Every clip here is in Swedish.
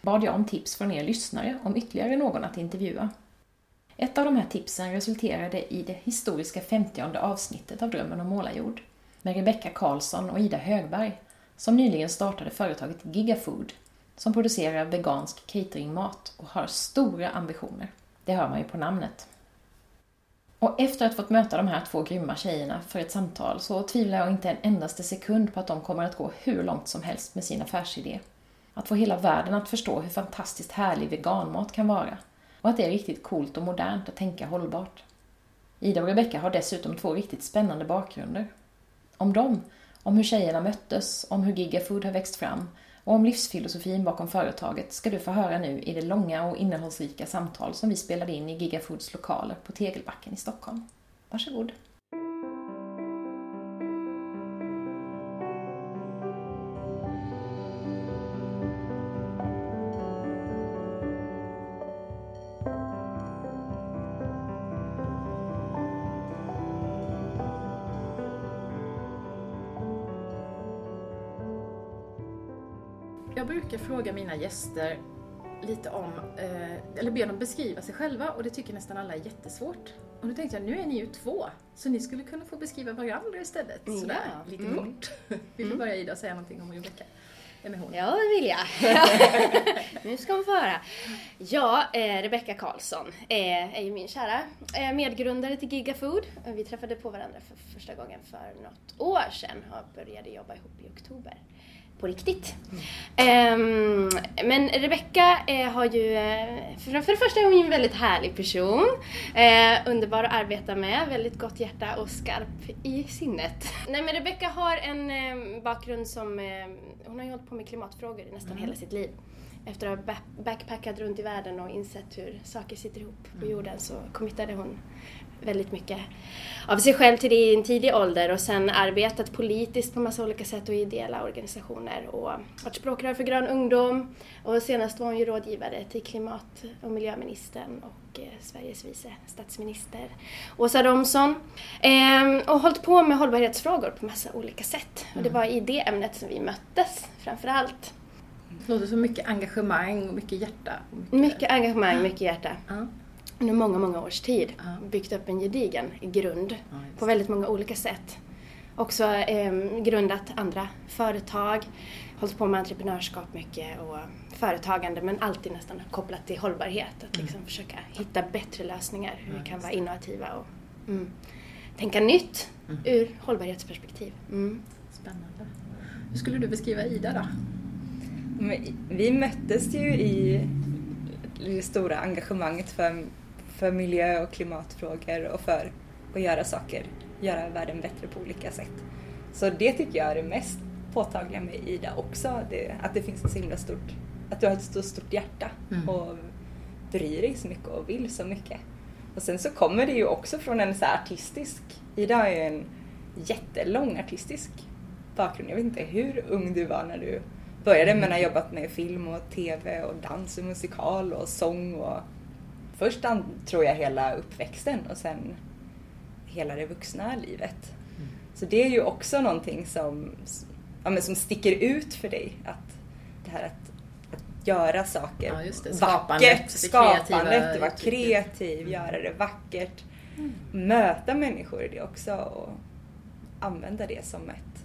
bad jag om tips från er lyssnare om ytterligare någon att intervjua. Ett av de här tipsen resulterade i det historiska 50 avsnittet av Drömmen om målarjord med Rebecka Karlsson och Ida Högberg som nyligen startade företaget Gigafood som producerar vegansk cateringmat och har stora ambitioner. Det hör man ju på namnet. Och efter att ha fått möta de här två grymma tjejerna för ett samtal så tvivlar jag inte en endaste sekund på att de kommer att gå hur långt som helst med sin affärsidé. Att få hela världen att förstå hur fantastiskt härlig veganmat kan vara och att det är riktigt coolt och modernt att tänka hållbart. Ida och Rebecka har dessutom två riktigt spännande bakgrunder. Om dem, om hur tjejerna möttes, om hur Gigafood har växt fram och om livsfilosofin bakom företaget ska du få höra nu i det långa och innehållsrika samtal som vi spelade in i Gigafoods lokaler på Tegelbacken i Stockholm. Varsågod! Fråga mina gäster lite om, eh, eller be dem beskriva sig själva och det tycker nästan alla är jättesvårt. Och då tänkte jag, nu är ni ju två, så ni skulle kunna få beskriva varandra istället. Ja. Sådär, lite Mm. kort. Vi får börja Ida och säga någonting om Rebecka. Vem är hon? Ja, det vill jag. nu ska hon få höra. Ja, eh, Rebecka Karlsson eh, är ju min kära eh, medgrundare till Gigafood. Vi träffade på varandra för första gången för något år sedan och började jobba ihop i oktober. På riktigt. Ehm, men Rebecka eh, har ju, eh, för, för det första är hon ju en väldigt härlig person. Eh, underbar att arbeta med, väldigt gott hjärta och skarp i sinnet. Nej men Rebecka har en eh, bakgrund som, eh, hon har ju hållit på med klimatfrågor i nästan hela sitt liv. Efter att ha ba- backpackat runt i världen och insett hur saker sitter ihop på jorden så committade hon väldigt mycket av sig själv till det i en tidig ålder och sen arbetat politiskt på massa olika sätt och i ideella organisationer och varit språkrör för Grön ungdom och senast var hon ju rådgivare till klimat och miljöministern och eh, Sveriges vice statsminister Åsa Romson. Ehm, och hållit på med hållbarhetsfrågor på massa olika sätt och det var i det ämnet som vi möttes framför allt. Det låter som mycket engagemang och mycket hjärta. Mycket, Mycket engagemang, mycket hjärta. Ja. Under många, många års tid Ja. byggt upp en gedigen grund Ja, på väldigt många olika sätt. Också eh, grundat andra företag, hållit på med entreprenörskap mycket och företagande men alltid nästan kopplat till hållbarhet. Att liksom försöka hitta bättre lösningar, hur Ja, vi kan vara innovativa och mm, tänka nytt ur hållbarhetsperspektiv. Mm. Spännande. Hur skulle du beskriva Ida då? Men Vi möttes ju i det stora engagemanget för, för miljö och klimatfrågor och för att göra saker, göra världen bättre på olika sätt. Så det tycker jag är det mest påtagliga med Ida också, det, att det finns ett så himla stort, att du har ett så stort hjärta Mm. och bryr dig så mycket och vill så mycket. Och sen så kommer det ju också från en så artistisk, Ida har ju en jättelång artistisk bakgrund. Jag vet inte hur ung du var när du började men har jobbat med film och tv och dans och musikal och sång och först an- tror jag hela uppväxten och sen hela det vuxna livet. Så det är ju också någonting som, ja, men som sticker ut för dig. Att det här att, att göra saker Ja, just det. Skapandet, vackert, det kreativa skapandet, vara uttrycket. kreativ, göra det vackert. Möta människor i det också och använda det som ett,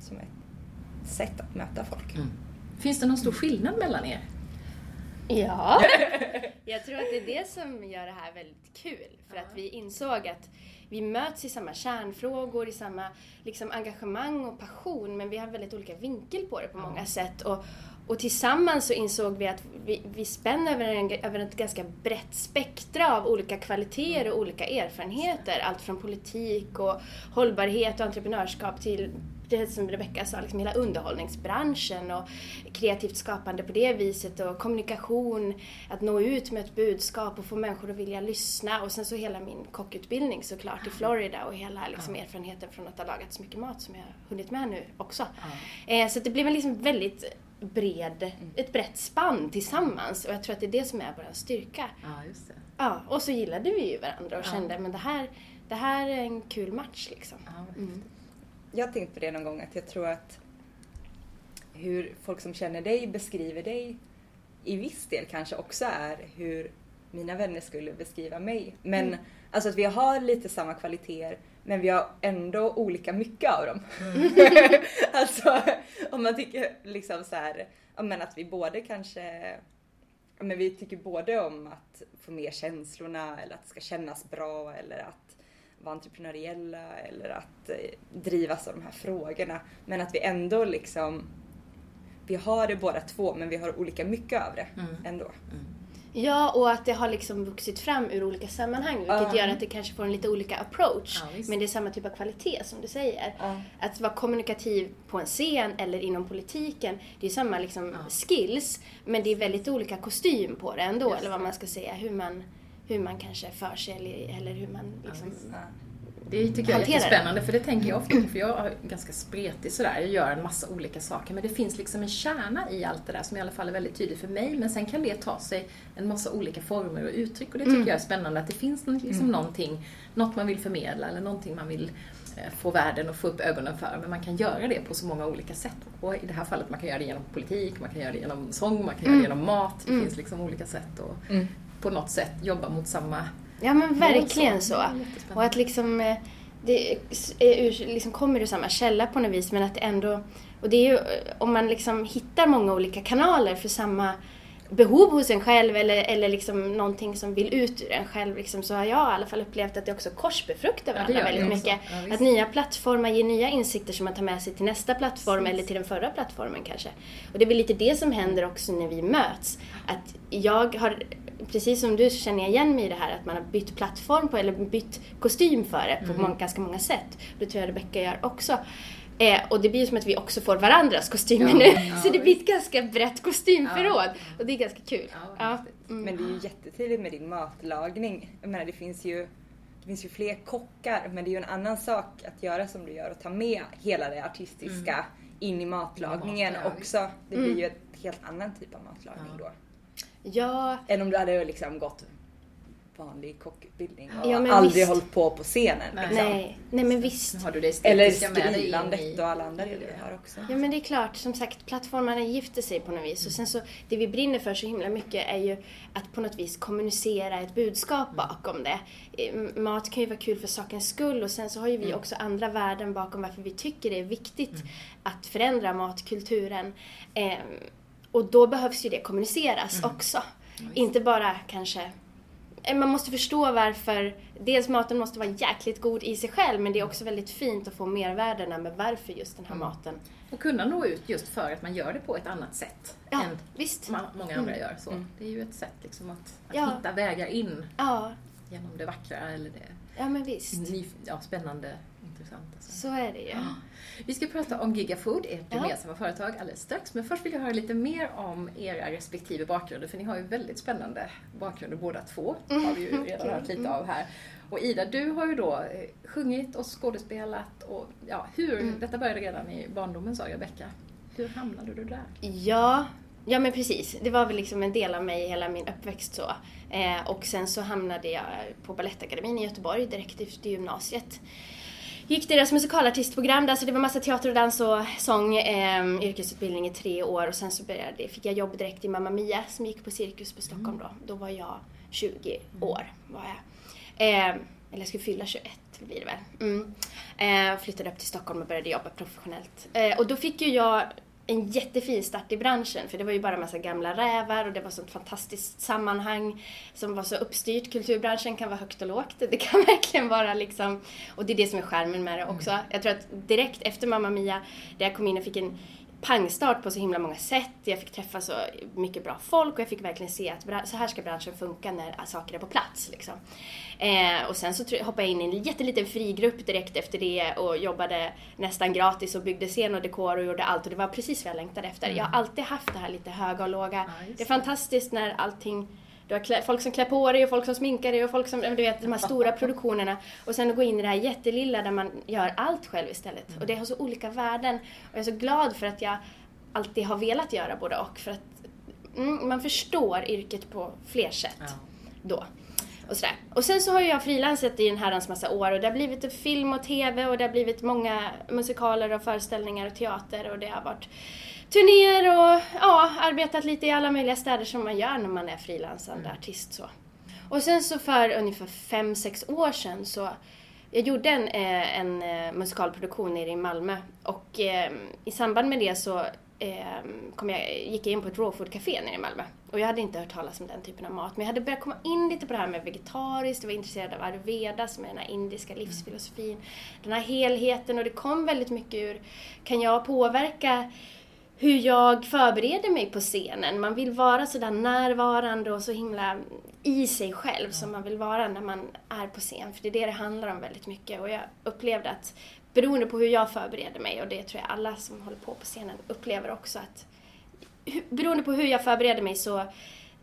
som ett sätt att möta folk. Finns det någon stor skillnad mellan er? Ja, jag tror att det är det som gör det här väldigt kul. För att vi insåg att vi möts i samma kärnfrågor, i samma liksom, engagemang och passion, men vi har väldigt olika vinkel på det på många sätt. Och, och tillsammans så insåg vi att vi, vi spänner över, en, över ett ganska brett spektra av olika kvaliteter och olika erfarenheter. Allt från politik och hållbarhet och entreprenörskap till det som Rebecca sa, liksom hela underhållningsbranschen och kreativt skapande på det viset och kommunikation, att nå ut med ett budskap och få människor att vilja lyssna och sen så hela min kockutbildning såklart i Florida och hela liksom erfarenheten från att ha lagat så mycket mat som jag har hunnit med nu också. Eh, så det blev en liksom väldigt bred, ett brett spann tillsammans och jag tror att det är det som är vår styrka. Ja, just det. Ja, och så gillade vi ju varandra och Ja. kände men det här, det här är en kul match liksom. Ja, Mm. Jag har tänkt på det någon gång att jag tror att hur folk som känner dig beskriver dig i viss del kanske också är hur mina vänner skulle beskriva mig. Men Mm. alltså att vi har lite samma kvaliteter men vi har ändå olika mycket av dem. alltså om man tycker liksom så här, men att vi både kanske men vi tycker både om att få med känslorna eller att det ska kännas bra eller att vara entreprenöriella eller att eh, drivas av de här frågorna. Men att vi ändå liksom, vi har det båda två men vi har olika mycket av det Mm. ändå. Ja, och att det har liksom vuxit fram ur olika sammanhang vilket Ja. gör att det kanske får en lite olika approach. Visst. men det är samma typ av kvalitet som du säger. Ja. Att vara kommunikativ på en scen eller inom politiken, det är samma liksom skills men det är väldigt olika kostym på det ändå, Just eller vad man ska säga, hur man, hur man kanske för sig eller, eller hur man liksom... Ja. Det tycker jag är det. jättespännande för det tänker jag ofta för jag är ganska spretig sådär. Jag gör en massa olika saker men det finns liksom en kärna i allt det där som i alla fall är väldigt tydlig för mig men sen kan det ta sig en massa olika former och uttryck och det tycker Mm. jag är spännande att det finns liksom någonting, något man vill förmedla eller någonting man vill eh, få världen och få upp ögonen för men man kan göra det på så många olika sätt. Och i det här fallet man kan göra det genom politik, man kan göra det genom sång, man kan göra det genom mat. Det Mm. finns liksom olika sätt att Mm. På något sätt jobba mot samma Ja men verkligen så. Och att liksom eh, det är liksom kommer ur samma källa på något vis men att det ändå, och det är ju eh, om man liksom hittar många olika kanaler för samma behov hos en själv eller, eller liksom någonting som vill ut ur en själv liksom, så har jag i alla fall upplevt att det också korsbefruktar Ja, varandra det väldigt mycket. Ja, att nya plattformar ger nya insikter som man tar med sig till nästa plattform eller till den förra plattformen kanske. Och det är väl lite det som händer också när vi möts. Att jag har, precis som du så känner jag igen mig i det här att man har bytt plattform på, eller bytt kostym för det på många, ganska många sätt. Det tror jag Rebecca gör också. Eh, och det blir ju som att vi också får varandras kostymer Ja, nu. ja, så det blir ett ganska brett kostymförråd. Ja. Och det är ganska kul. Mm. Men det är ju jättetydligt med din matlagning. Jag menar det finns ju det finns ju fler kockar men det är ju en annan sak att göra som du gör och ta med hela det artistiska in i matlagningen Mat, ja, också. Det blir Mm. ju ett helt annan typ av matlagning då. Ja, Än om du hade liksom gått vanlig kockutbildning och Ja, aldrig visst. hållit på på scenen. Nej. Liksom. nej, nej men visst. Nu har du det Eller skrivandet i- och alla andra delar du har också. Ja men det är klart, som sagt plattformarna gifter sig på något vis och sen så det vi brinner för så himla mycket är ju att på något vis kommunicera ett budskap bakom det. Eh, Mat kan ju vara kul för sakens skull och sen så har ju vi också andra värden bakom varför vi tycker det är viktigt att förändra matkulturen. Och då behövs ju det kommuniceras också. Inte bara kanske Eh, man måste förstå varför, dels maten måste vara jäkligt god i sig själv men det är också väldigt fint att få mervärdena med varför just den här maten. Och kunna nå ut just för att man gör det på ett annat sätt Ja, än visst. många andra gör. Så Det är ju ett sätt liksom att, att Ja. hitta vägar in Ja, genom det vackra eller det ja men visst. ny, ja, spännande, intressanta. Så. Så är det ju. Vi ska prata om Gigafood, ert Ja. gemensamma företag, alldeles strax. Men först vill jag höra lite mer om era respektive bakgrunder, för ni har ju väldigt spännande bakgrunder båda två. har vi ju redan hört lite av här. Och Ida, du har ju då eh, sjungit och skådespelat och ja, hur, detta började redan i barndomen sa Rebecka. Hur hamnade du där? Ja, ja men precis. Det var väl liksom en del av mig hela min uppväxt så. Eh, och sen så hamnade jag på Balettakademin i Göteborg direkt efter gymnasiet. Gick deras musikalartistprogram där så det var massa teater och dans och sång, eh, yrkesutbildning i tre år och sen så började, fick jag jobb direkt i Mamma Mia som gick på Cirkus på Stockholm då. Då var jag 20 år. Var jag. Eh, eller jag skulle fylla 21 blir det väl. Mm. Eh, flyttade upp till Stockholm och började jobba professionellt. Eh, och då fick ju jag en jättefin start i branschen för det var ju bara massa gamla rävar och det var sånt fantastiskt sammanhang som var så uppstyrt. Kulturbranschen kan vara högt och lågt. Det kan verkligen vara liksom, och det är det som är skärmen med det också. Jag tror att direkt efter Mamma Mia, där jag kom in och fick en pangstart på så himla många sätt. Jag fick träffa så mycket bra folk och jag fick verkligen se att så här ska branschen funka när saker är på plats. Liksom. Eh, och sen så hoppade jag in i en jätteliten frigrupp direkt efter det och jobbade nästan gratis och byggde scen och dekor och gjorde allt och det var precis vad jag längtade efter. Mm. Jag har alltid haft det här lite höga och låga. Ja, det är fantastiskt när allting du har folk som klär på dig och folk som sminkar dig och folk som, du vet, de här stora produktionerna. Och sen gå in i det här jättelilla där man gör allt själv istället. Mm. Och det har så olika värden. Och jag är så glad för att jag alltid har velat göra både och. För att mm, man förstår yrket på fler sätt ja. då. Och, sådär. och sen så har jag frilansat i en herrans massa år och det har blivit film och TV och det har blivit många musikaler och föreställningar och teater och det har varit turnéer och ja, arbetat lite i alla möjliga städer som man gör när man är frilansande mm. artist. Så. Och sen så för ungefär fem sex år sedan så jag gjorde en, eh, en eh, musikalproduktion nere i Malmö och eh, i samband med det så kom jag, gick jag in på ett rawfood-café nere i Malmö. Och jag hade inte hört talas om den typen av mat. Men jag hade börjat komma in lite på det här med vegetariskt, jag var intresserad av ayurveda som är den här indiska livsfilosofin. Den här helheten och det kom väldigt mycket ur, kan jag påverka hur jag förbereder mig på scenen. Man vill vara sådär närvarande och så himla i sig själv som man vill vara när man är på scen. För det är det det handlar om väldigt mycket. Och jag upplevde att beroende på hur jag förbereder mig, och det tror jag alla som håller på på scenen upplever också att beroende på hur jag förbereder mig så,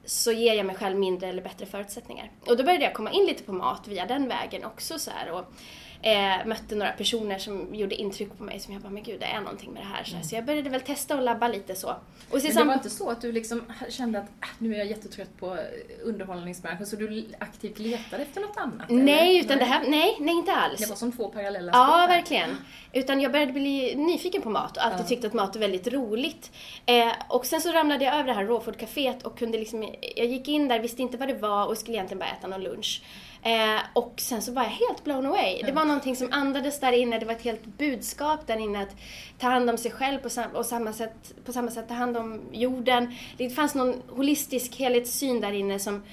så ger jag mig själv mindre eller bättre förutsättningar. Och då började jag komma in lite på mat via den vägen också så här, och eh, mötte några personer som gjorde intryck på mig som jag bara, men gud det är någonting med det här. Så, mm. så jag började väl testa och labba lite så. Och men det var inte så att du liksom kände att äh, nu är jag jättetrött på underhållningsbranschen så du aktivt letade efter något annat? Nej, eller? utan nej. det här, nej, nej inte alls. Det var som två parallella Ja, spår. verkligen. Utan jag började bli nyfiken på mat och alltid ja. tyckt att mat är väldigt roligt. Eh, och sen så ramlade jag över det här rawfood-caféet och kunde liksom, jag gick in där, visste inte vad det var och skulle egentligen bara äta någon lunch. Eh, och sen så var jag helt blown away. Det var någonting som andades där inne, det var ett helt budskap där inne att ta hand om sig själv på, sam och samma sätt, på samma sätt ta hand om jorden. Det fanns någon holistisk helhetssyn där inne som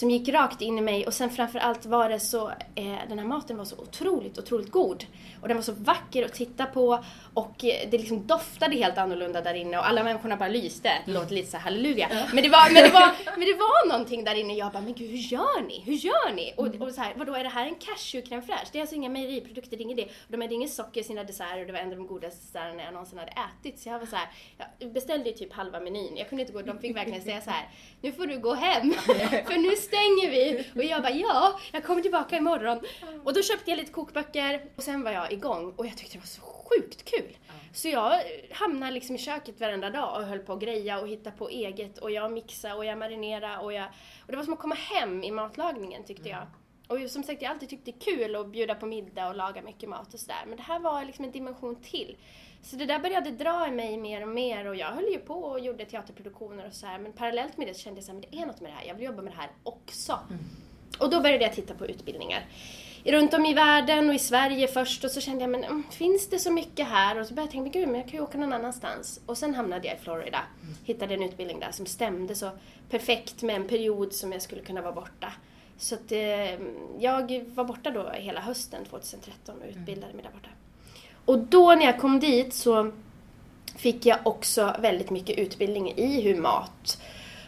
som gick rakt in i mig och sen framförallt var det så, eh, den här maten var så otroligt, otroligt god. Och den var så vacker att titta på och eh, det liksom doftade helt annorlunda där inne och alla människorna bara lyste. Det låter lite så halleluja. Ja. Men, det var, men, det var, men det var någonting där inne. Jag bara, men gud hur gör ni? Hur gör ni? Och, och så här, vadå är det här en cashew fraîche? Det är alltså inga mejeriprodukter, det är inget det. Och de hade inget socker i sina desserter och det var en av de godaste desserterna jag någonsin hade ätit. Så jag var så här, jag beställde ju typ halva menyn. Jag kunde inte gå, de fick verkligen säga så här, nu får du gå hem. För nu stänger vi. Och jag bara, ja, jag kommer tillbaka imorgon. Och då köpte jag lite kokböcker och sen var jag igång och jag tyckte det var så sjukt kul. Så jag hamnade liksom i köket varenda dag och höll på att greja och hitta på eget och jag mixade och jag marinerade och jag... Och det var som att komma hem i matlagningen tyckte jag. Och som sagt, jag har alltid tyckt det är kul att bjuda på middag och laga mycket mat och sådär. Men det här var liksom en dimension till. Så det där började dra i mig mer och mer och jag höll ju på och gjorde teaterproduktioner och så här. Men parallellt med det så kände jag att det är något med det här, jag vill jobba med det här också. Mm. Och då började jag titta på utbildningar. Runt om i världen och i Sverige först och så kände jag, men mm, finns det så mycket här? Och så började jag tänka, men gud, men jag kan ju åka någon annanstans. Och sen hamnade jag i Florida. Mm. Hittade en utbildning där som stämde så perfekt med en period som jag skulle kunna vara borta. Så att, eh, jag var borta då hela hösten 2013 och utbildade mig där borta. Och då när jag kom dit så fick jag också väldigt mycket utbildning i hur mat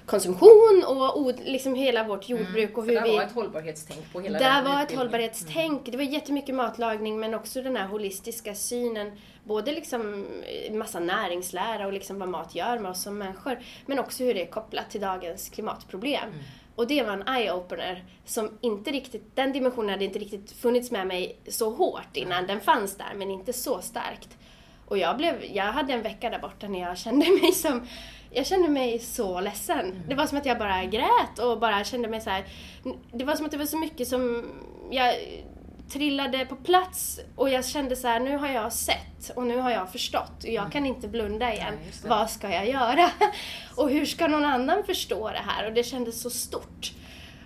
konsumtion och liksom hela vårt mm. jordbruk mm, och hur där vi... Var ett hållbarhetstänk på hela Där var ett hållbarhetstänk. Mm. Det var jättemycket matlagning men också den här holistiska synen. Både liksom eh, massa näringslära och liksom vad mat gör med oss som människor. Men också hur det är kopplat till dagens klimatproblem. Mm. Och det var en eye-opener som inte riktigt, den dimensionen hade inte riktigt funnits med mig så hårt innan. Den fanns där men inte så starkt. Och jag, blev, jag hade en vecka där borta när jag kände mig som jag kände mig så ledsen. Mm. Det var som att jag bara grät och bara kände mig så här, Det var som att det var så mycket som jag trillade på plats och jag kände så här, nu har jag sett och nu har jag förstått jag kan inte blunda igen. Ja, Vad ska jag göra? och hur ska någon annan förstå det här? Och det kändes så stort.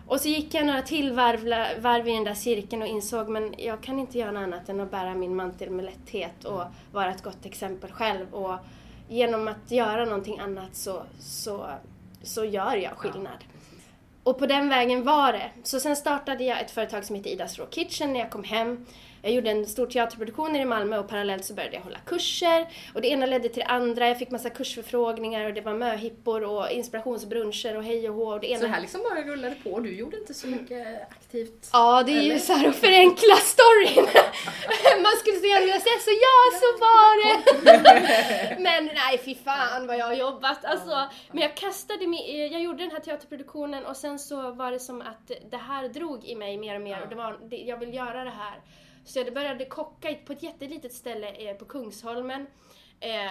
Och så gick jag några till varv, varv i den där cirkeln och insåg men jag kan inte göra något annat än att bära min mantel med lätthet och vara ett gott exempel själv. Och genom att göra någonting annat så, så, så gör jag skillnad. Ja, och på den vägen var det. Så sen startade jag ett företag som heter Idas Raw Kitchen när jag kom hem. Jag gjorde en stor teaterproduktion i Malmö och parallellt så började jag hålla kurser. Och det ena ledde till det andra. Jag fick massa kursförfrågningar och det var möhippor och inspirationsbruncher och hej och hå. Och det ena... Så det här liksom bara rullade på. Du gjorde inte så mycket aktivt? Ja, det är eller? ju så här att förenkla storyn. Man skulle säga det jag säger så ja, så var det. Men nej, fy fan vad jag har jobbat. Alltså, men jag kastade mig, jag gjorde den här teaterproduktionen och sen så var det som att det här drog i mig mer och mer och det var, det, jag vill göra det här. Så jag började kocka på ett jättelitet ställe eh, på Kungsholmen. Eh,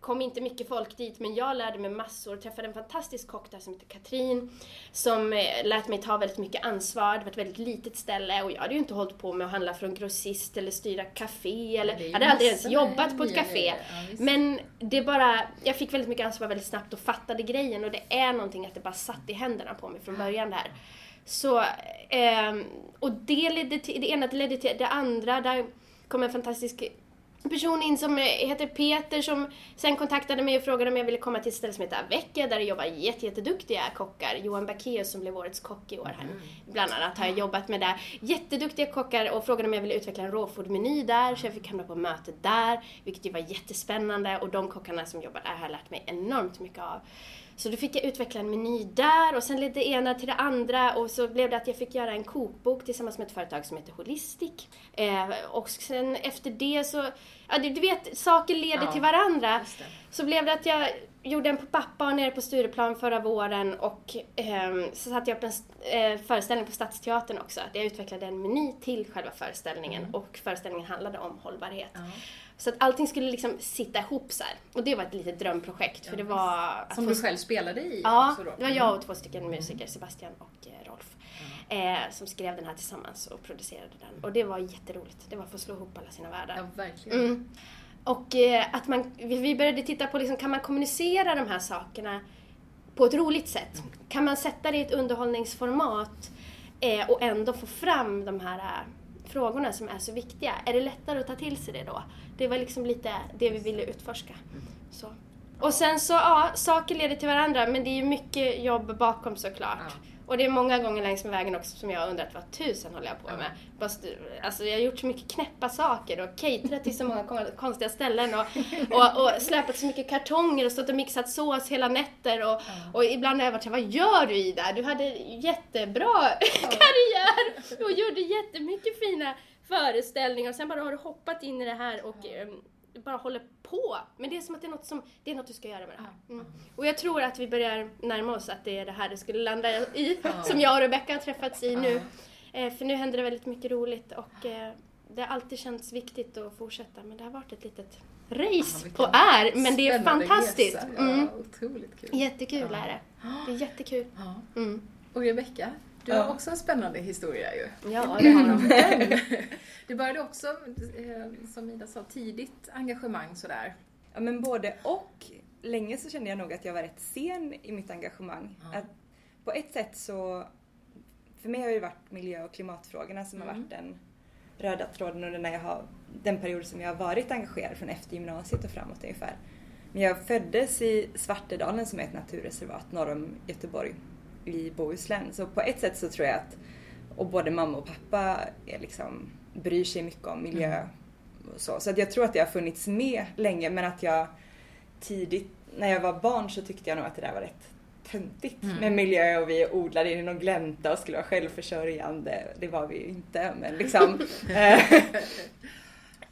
kom inte mycket folk dit men jag lärde mig massor. Träffade en fantastisk kock där som heter Katrin som eh, lät mig ta väldigt mycket ansvar. Det var ett väldigt litet ställe och jag hade ju inte hållit på med att handla från grossist eller styra café eller ju hade aldrig ens jobbat på ett café. Ja. Men det bara, jag fick väldigt mycket ansvar väldigt snabbt och fattade grejen och det är någonting att det bara satt i händerna på mig från början där. Så, ehm, och det ledde till, det ena ledde till det andra. Där kom en fantastisk person in som eh, heter Peter som sen kontaktade mig och frågade om jag ville komma till ett ställe som heter Avecchia där det jobbar jätte, jätteduktiga kockar. Johan Backeus som blev årets kock i år här. Bland annat har jag jobbat med där. Jätteduktiga kockar och frågade om jag ville utveckla en råfodmeny där så jag fick hamna på möte där vilket ju var jättespännande och de kockarna som jobbar där har jag lärt mig enormt mycket av. Så då fick jag utveckla en meny där och sen ledde det ena till det andra och så blev det att jag fick göra en kokbok tillsammans med ett företag som heter Holistic. Eh, och sen efter det så, ja du, vet, saker leder Ja, till varandra. Så blev det att jag gjorde en på pappa nere på Stureplan förra våren och ehm, så satte jag upp en eh, föreställning på Stadsteatern också. Jag utvecklade en meny till själva föreställningen och föreställningen handlade om hållbarhet. Mm. Så att allting skulle liksom sitta ihop så här. Och det var ett litet drömprojekt för det var Som få du själv spelade i Ja, det var jag och två stycken musiker, Sebastian och eh, Rolf, eh, som skrev den här tillsammans och producerade den. Och det var jätteroligt. Det var att få slå ihop alla sina världar. Ja, verkligen. Mm. Och eh, att man, vi började titta på, liksom, kan man kommunicera de här sakerna på ett roligt sätt? Kan man sätta det i ett underhållningsformat eh, och ändå få fram de här eh, frågorna som är så viktiga? Är det lättare att ta till sig det då? Det var liksom lite det vi ville utforska. Så. Och sen så, ja, saker leder till varandra men det är ju mycket jobb bakom såklart. Ja. Och det är många gånger längs med vägen också som jag har undrat vad tusen håller jag på med. Alltså jag har gjort så mycket knäppa saker och caterat till så många kon- konstiga ställen och, och, och släpat så mycket kartonger och stått och mixat sås hela nätter och, och ibland har jag varit såhär, vad gör du Ida? Du hade jättebra karriär och gjorde jättemycket fina föreställningar. Och sen bara har du hoppat in i det här och ehm, bara håller på. Men det är som att det är något, som, det är något du ska göra med det här. Mm. Och jag tror att vi börjar närma oss att det är det här det skulle landa i, som jag och Rebecca har träffats i nu. Eh, för nu händer det väldigt mycket roligt och eh, det har alltid känts viktigt att fortsätta men det har varit ett litet race vilken och är, men det är fantastiskt. resa. Mm. Ja, otroligt kul. Jättekul är det. Det är jättekul. Ja. Mm. Och Rebecka, du har också en spännande historia ju. Ja, det har de. Men du började också, eh, som Ida sa, tidigt engagemang sådär. Ja men både och. Länge så kände jag nog att jag var rätt sen i mitt engagemang. Ja. Att på ett sätt så, för mig har det varit miljö och klimatfrågorna som har Mm. varit den röda tråden under när jag har, den period som jag har varit engagerad från efter gymnasiet och framåt ungefär. Men jag föddes i Svartedalen som är ett naturreservat norr om Göteborg i Bohuslän. Så på ett sätt så tror jag att, och både mamma och pappa är liksom, bryr sig mycket om miljö Mm. och så. Så att jag tror att det har funnits med länge men att jag tidigt, när jag var barn så tyckte jag nog att det där var rätt töntigt Mm. med miljö och vi odlade i någon glänta och skulle vara självförsörjande. Det var vi ju inte men liksom. eh,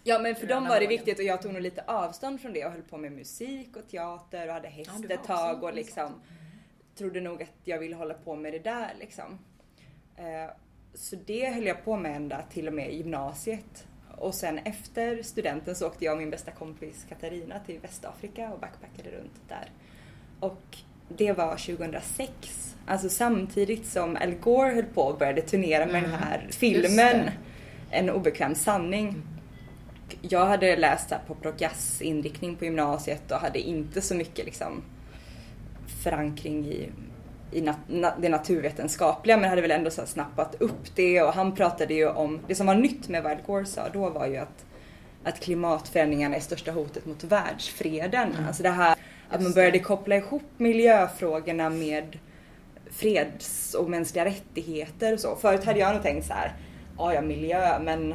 ja men för dem var det viktigt och jag tog nog lite avstånd från det och höll på med musik och teater och hade häst Ja, ett tag och liksom trodde nog att jag ville hålla på med det där liksom. Eh, Så det höll jag på med ända till och med gymnasiet. Och sen efter studenten så åkte jag och min bästa kompis Katarina till Västafrika och backpackade runt där. Och det var 2006, alltså samtidigt som Al Gore höll på och började turnera med den här filmen. En obekväm sanning. Jag hade läst rock jazz inriktning på gymnasiet och hade inte så mycket liksom förankring i, i nat, na, det naturvetenskapliga men hade väl ändå så snappat upp det och han pratade ju om, det som var nytt med vad Al Gore sa då var ju att, att klimatförändringarna är största hotet mot världsfreden. Alltså det här att man började koppla ihop miljöfrågorna med freds och mänskliga rättigheter och så. Förut hade jag nog tänkt så här, ja ja miljö men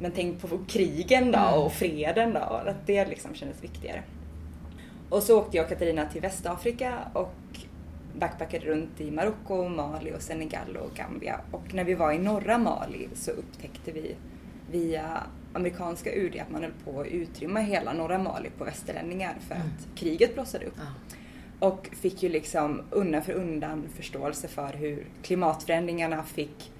men tänk på krigen då Mm. och freden då. Att det liksom kändes viktigare. Och så åkte jag och Katarina till Västafrika och backpackade runt i Marocko, Mali och Senegal och Gambia. Och när vi var i norra Mali så upptäckte vi via amerikanska UD att man höll på att utrymma hela norra Mali på västerlänningar för Mm. att kriget blossade upp. Ja. Och fick ju liksom undan för undan förståelse för hur klimatförändringarna fick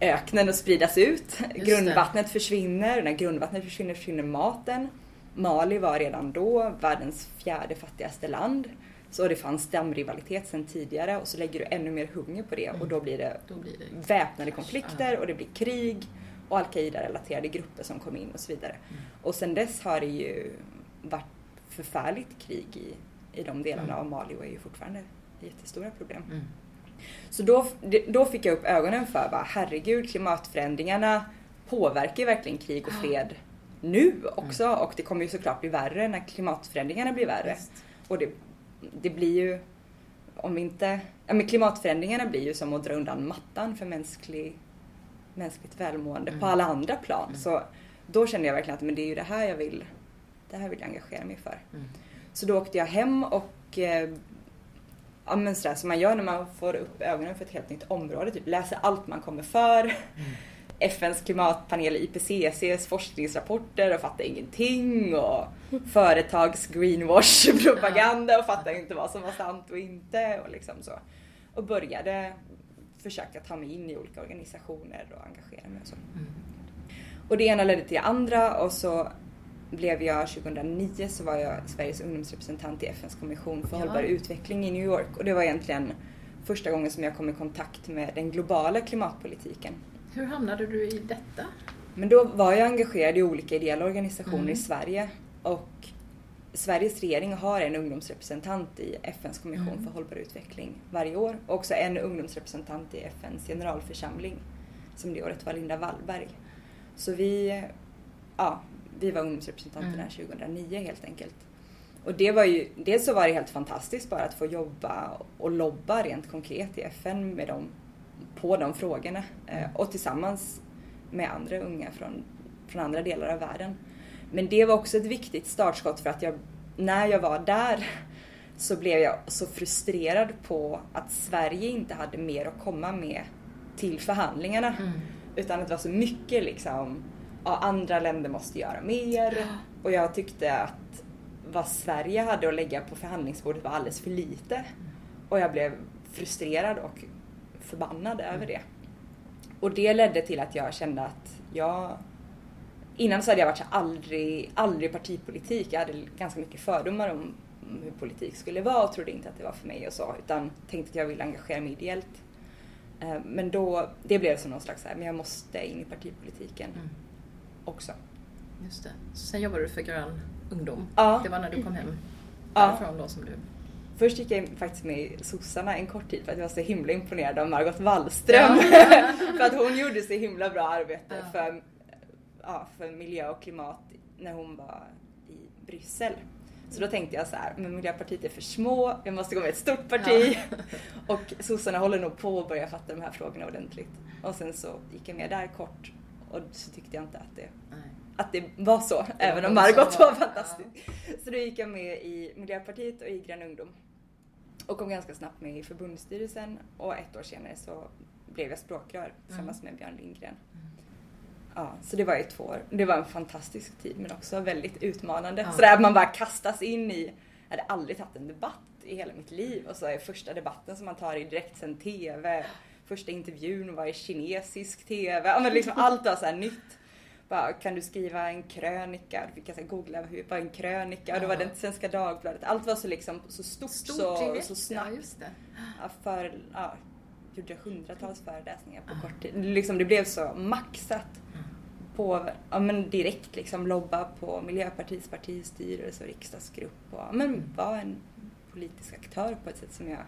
öknen att spridas ut. det. Grundvattnet försvinner, när grundvattnet försvinner försvinner maten. Mali var redan då världens fjärde fattigaste land. Så det fanns dammrivalitet sedan tidigare och så lägger du ännu mer hunger på det och då blir det Då blir det... väpnade konflikter och det blir krig och Al-Qaida-relaterade grupper som kom in och så vidare. Mm. Och sen dess har det ju varit förfärligt krig i, i de delarna Mm. av Mali och är ju fortfarande jättestora problem. Mm. Så då, då fick jag upp ögonen för bara, herregud klimatförändringarna påverkar verkligen krig och fred nu också Mm. och det kommer ju såklart bli värre när klimatförändringarna blir värre. Visst. Och det, det blir ju, om inte, ja men klimatförändringarna blir ju som att dra undan mattan för mänsklig, mänskligt välmående Mm. på alla andra plan. Mm. Så då kände jag verkligen att men det är ju det här jag vill, det här vill jag engagera mig för. Mm. Så då åkte jag hem och eh, ja, men sådär som man gör när man får upp ögonen för ett helt nytt område. Typ läser allt man kommer för. FNs klimatpanel IPCCs forskningsrapporter och fattar ingenting. Och företags greenwash-propaganda och fattar inte vad som var sant och inte. Och liksom så. Och började försöka ta mig in i olika organisationer och engagera mig och så. Mm. Och det ena ledde till det andra och så blev jag 2009 så var jag Sveriges ungdomsrepresentant i FNs kommission för Ja. hållbar utveckling i New York och det var egentligen första gången som jag kom i kontakt med den globala klimatpolitiken. Hur hamnade du i detta? Men då var jag engagerad i olika ideella organisationer Mm. i Sverige och Sveriges regering har en ungdomsrepresentant i FNs kommission Mm. för hållbar utveckling varje år och också en ungdomsrepresentant i FNs generalförsamling som det året var Linda Wallberg. Så vi, ja, vi var ungdomsrepresentanterna Mm. 2009 helt enkelt. Och det var ju, dels så var det helt fantastiskt bara att få jobba och lobba rent konkret i FN med dem, på de frågorna eh, och tillsammans med andra unga från, från andra delar av världen. Men det var också ett viktigt startskott för att jag, när jag var där så blev jag så frustrerad på att Sverige inte hade mer att komma med till förhandlingarna. Mm. Utan att det var så mycket liksom, ja, andra länder måste göra mer. Och jag tyckte att vad Sverige hade att lägga på förhandlingsbordet var alldeles för lite. Och jag blev frustrerad och förbannad över det. Och det ledde till att jag kände att jag Innan så hade jag varit så aldrig, aldrig partipolitik. Jag hade ganska mycket fördomar om hur politik skulle vara och trodde inte att det var för mig och så. Utan tänkte att jag ville engagera mig ideellt. Eh, Men då, det blev som någon slags så här, men jag måste in i partipolitiken Mm. också. Just det. Sen jobbade du för Grön ungdom. Ja. Det var när du kom hem Ja. därifrån då som du... Först gick jag faktiskt med i sossarna en kort tid för att jag var så himla imponerad av Margot Wallström. för att hon gjorde så himla bra arbete Ja. för, ja, för miljö och klimat när hon var i Bryssel. Så då tänkte jag så här, men Miljöpartiet är för små, jag måste gå med ett stort parti. och sossarna håller nog på att börja fatta de här frågorna ordentligt. Och sen så gick jag med där kort och så tyckte jag inte att det Nej. Att det var så, även om var Margot så, var ja. fantastisk. Så då gick jag med i Miljöpartiet och i Grön Ungdom. Och kom ganska snabbt med i förbundsstyrelsen och ett år senare så blev jag språkrör tillsammans med Björn Lindgren. Ja, så det var ju två år. Det var en fantastisk tid men också väldigt utmanande. Ja. Sådär att man bara kastas in i, jag hade aldrig tagit en debatt i hela mitt liv och så är första debatten som man tar i direktsänd TV. Första intervjun var i kinesisk TV. Ja, men liksom allt var så nytt. Bara, kan du skriva en krönika? Då fick jag så googla hur var en krönika och då var Ja. det inte Svenska Dagbladet. Allt var så liksom så stort, så, direkt. så snabbt. Ja, just det. Ja, för, ja, gjorde hundratals föreläsningar på kort tid. Liksom, det blev så maxat på, ja, men direkt liksom lobba på Miljöpartiets partistyrelse och riksdagsgrupp och ja, men vara en politisk aktör på ett sätt som jag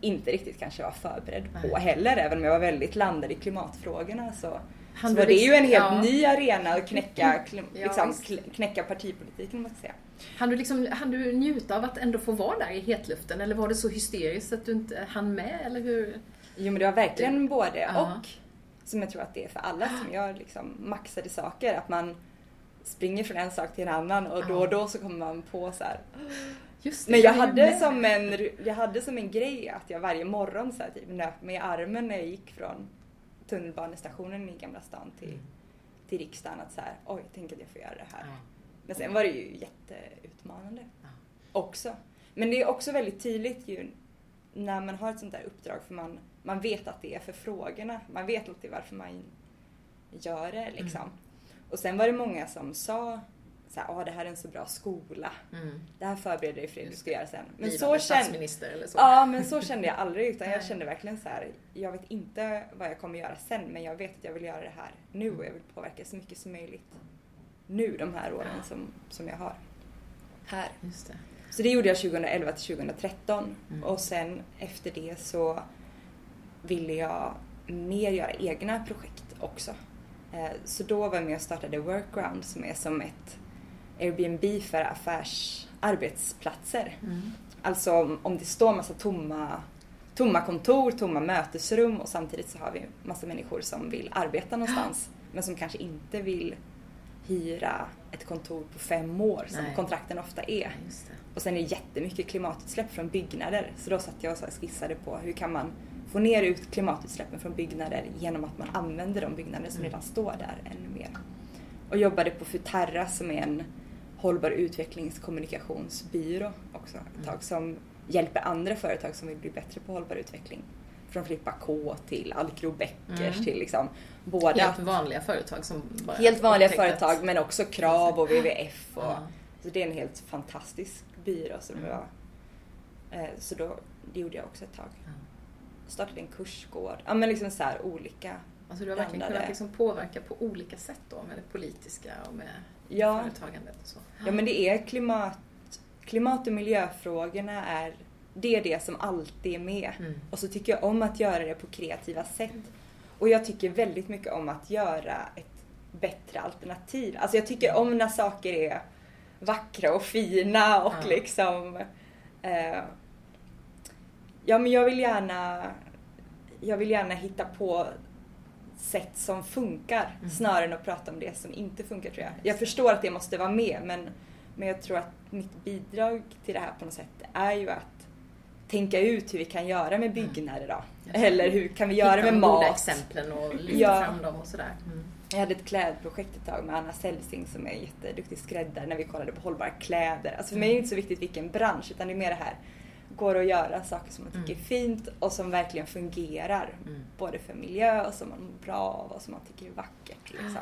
inte riktigt kanske var förberedd på heller. Även om jag var väldigt landad i klimatfrågorna så, Han så det ju en helt ja. ny arena att knäcka, Ja, liksom, knäcka partipolitiken måste jag säga. Han du, liksom, han du njuta av att ändå få vara där i hetluften eller var det så hysteriskt att du inte hann med eller hur? Jo men det var verkligen både Ja. och. Som jag tror att det är för alla som gör liksom maxade saker. Att man springer från en sak till en annan och då och då så kommer man på så här. Det, Men jag är hade, med. som en, jag hade som en grej att jag varje morgon så här, typ, nöp mig i armen när jag gick från tunnelbanestationen i Gamla stan till, till riksdagen. Att så här, oj, tänk att jag får göra det här. Ja. Men sen var det ju jätteutmanande Ja. också. Men det är också väldigt tydligt ju när man har ett sånt där uppdrag för man, man vet att det är för frågorna. Man vet alltid varför man gör det liksom. Mm. Och sen var det många som sa så här, "Ah, det här är en så bra skola. Mm. Det här förbereder dig för det du ska göra sen. Men så, statsminister eller så. ja, men så kände jag aldrig utan jag kände verkligen så här. jag vet inte vad jag kommer göra sen men jag vet att jag vill göra det här nu och jag vill påverka så mycket som möjligt nu de här åren som, som jag har här. Just det. Så det gjorde jag 2011 till 2013 Mm. och sen efter det så ville jag mer göra egna projekt också. Eh, Så då var jag med och startade Workaround som är som ett Airbnb för affärsarbetsplatser. Mm. Alltså om, om det står massa tomma, tomma kontor, tomma mötesrum och samtidigt så har vi massa människor som vill arbeta någonstans men som kanske inte vill hyra ett kontor på fem år som Nej. kontrakten ofta är. Och sen är det jättemycket klimatutsläpp från byggnader. Så då satt jag och skissade på hur kan man få ner ut klimatutsläppen från byggnader genom att man använder de byggnader som Mm. redan står där ännu mer. Och jobbade på Futerra som är en hållbar utvecklingskommunikationsbyrå också ett Mm. tag som hjälper andra företag som vill bli bättre på hållbar utveckling. Från Filippa K till Alcro Beckers Mm. till liksom båda Helt vanliga företag som bara helt vanliga att- företag men också Krav och WWF och Ja. så det är en helt fantastisk byrå som Mm. jag... Eh, så då, det gjorde jag också ett tag. Ja. Startade en kursgård. Ja men liksom så här olika. Alltså du har verkligen blandade. kunnat liksom påverka på olika sätt då med det politiska och med Ja, företagandet och så. ja men det är klimat... Klimat och miljöfrågorna är... Det är det som alltid är med. Mm. Och så tycker jag om att göra det på kreativa sätt. Och jag tycker väldigt mycket om att göra ett bättre alternativ. Alltså jag tycker om när saker är vackra och fina och Ja. liksom... Eh, ja men jag vill gärna... Jag vill gärna hitta på sätt som funkar Mm. snarare än att prata om det som inte funkar tror jag. Jag förstår att det måste vara med men, men jag tror att mitt bidrag till det här på något sätt är ju att tänka ut hur vi kan göra med byggnader då. Mm. Eller hur kan vi göra Hitta med de goda mat? exemplen och lyfta Ja. fram dem och sådär. Mm. Jag hade ett klädprojekt ett tag med Anna Selsing som är jätteduktig skräddare när vi kollade på hållbara kläder. Alltså för mig är det inte så viktigt vilken bransch utan det är mer det här. Går att göra saker som man tycker Mm. är fint och som verkligen fungerar. Mm. Både för miljö och som man mår bra av och som man tycker är vackert. Liksom.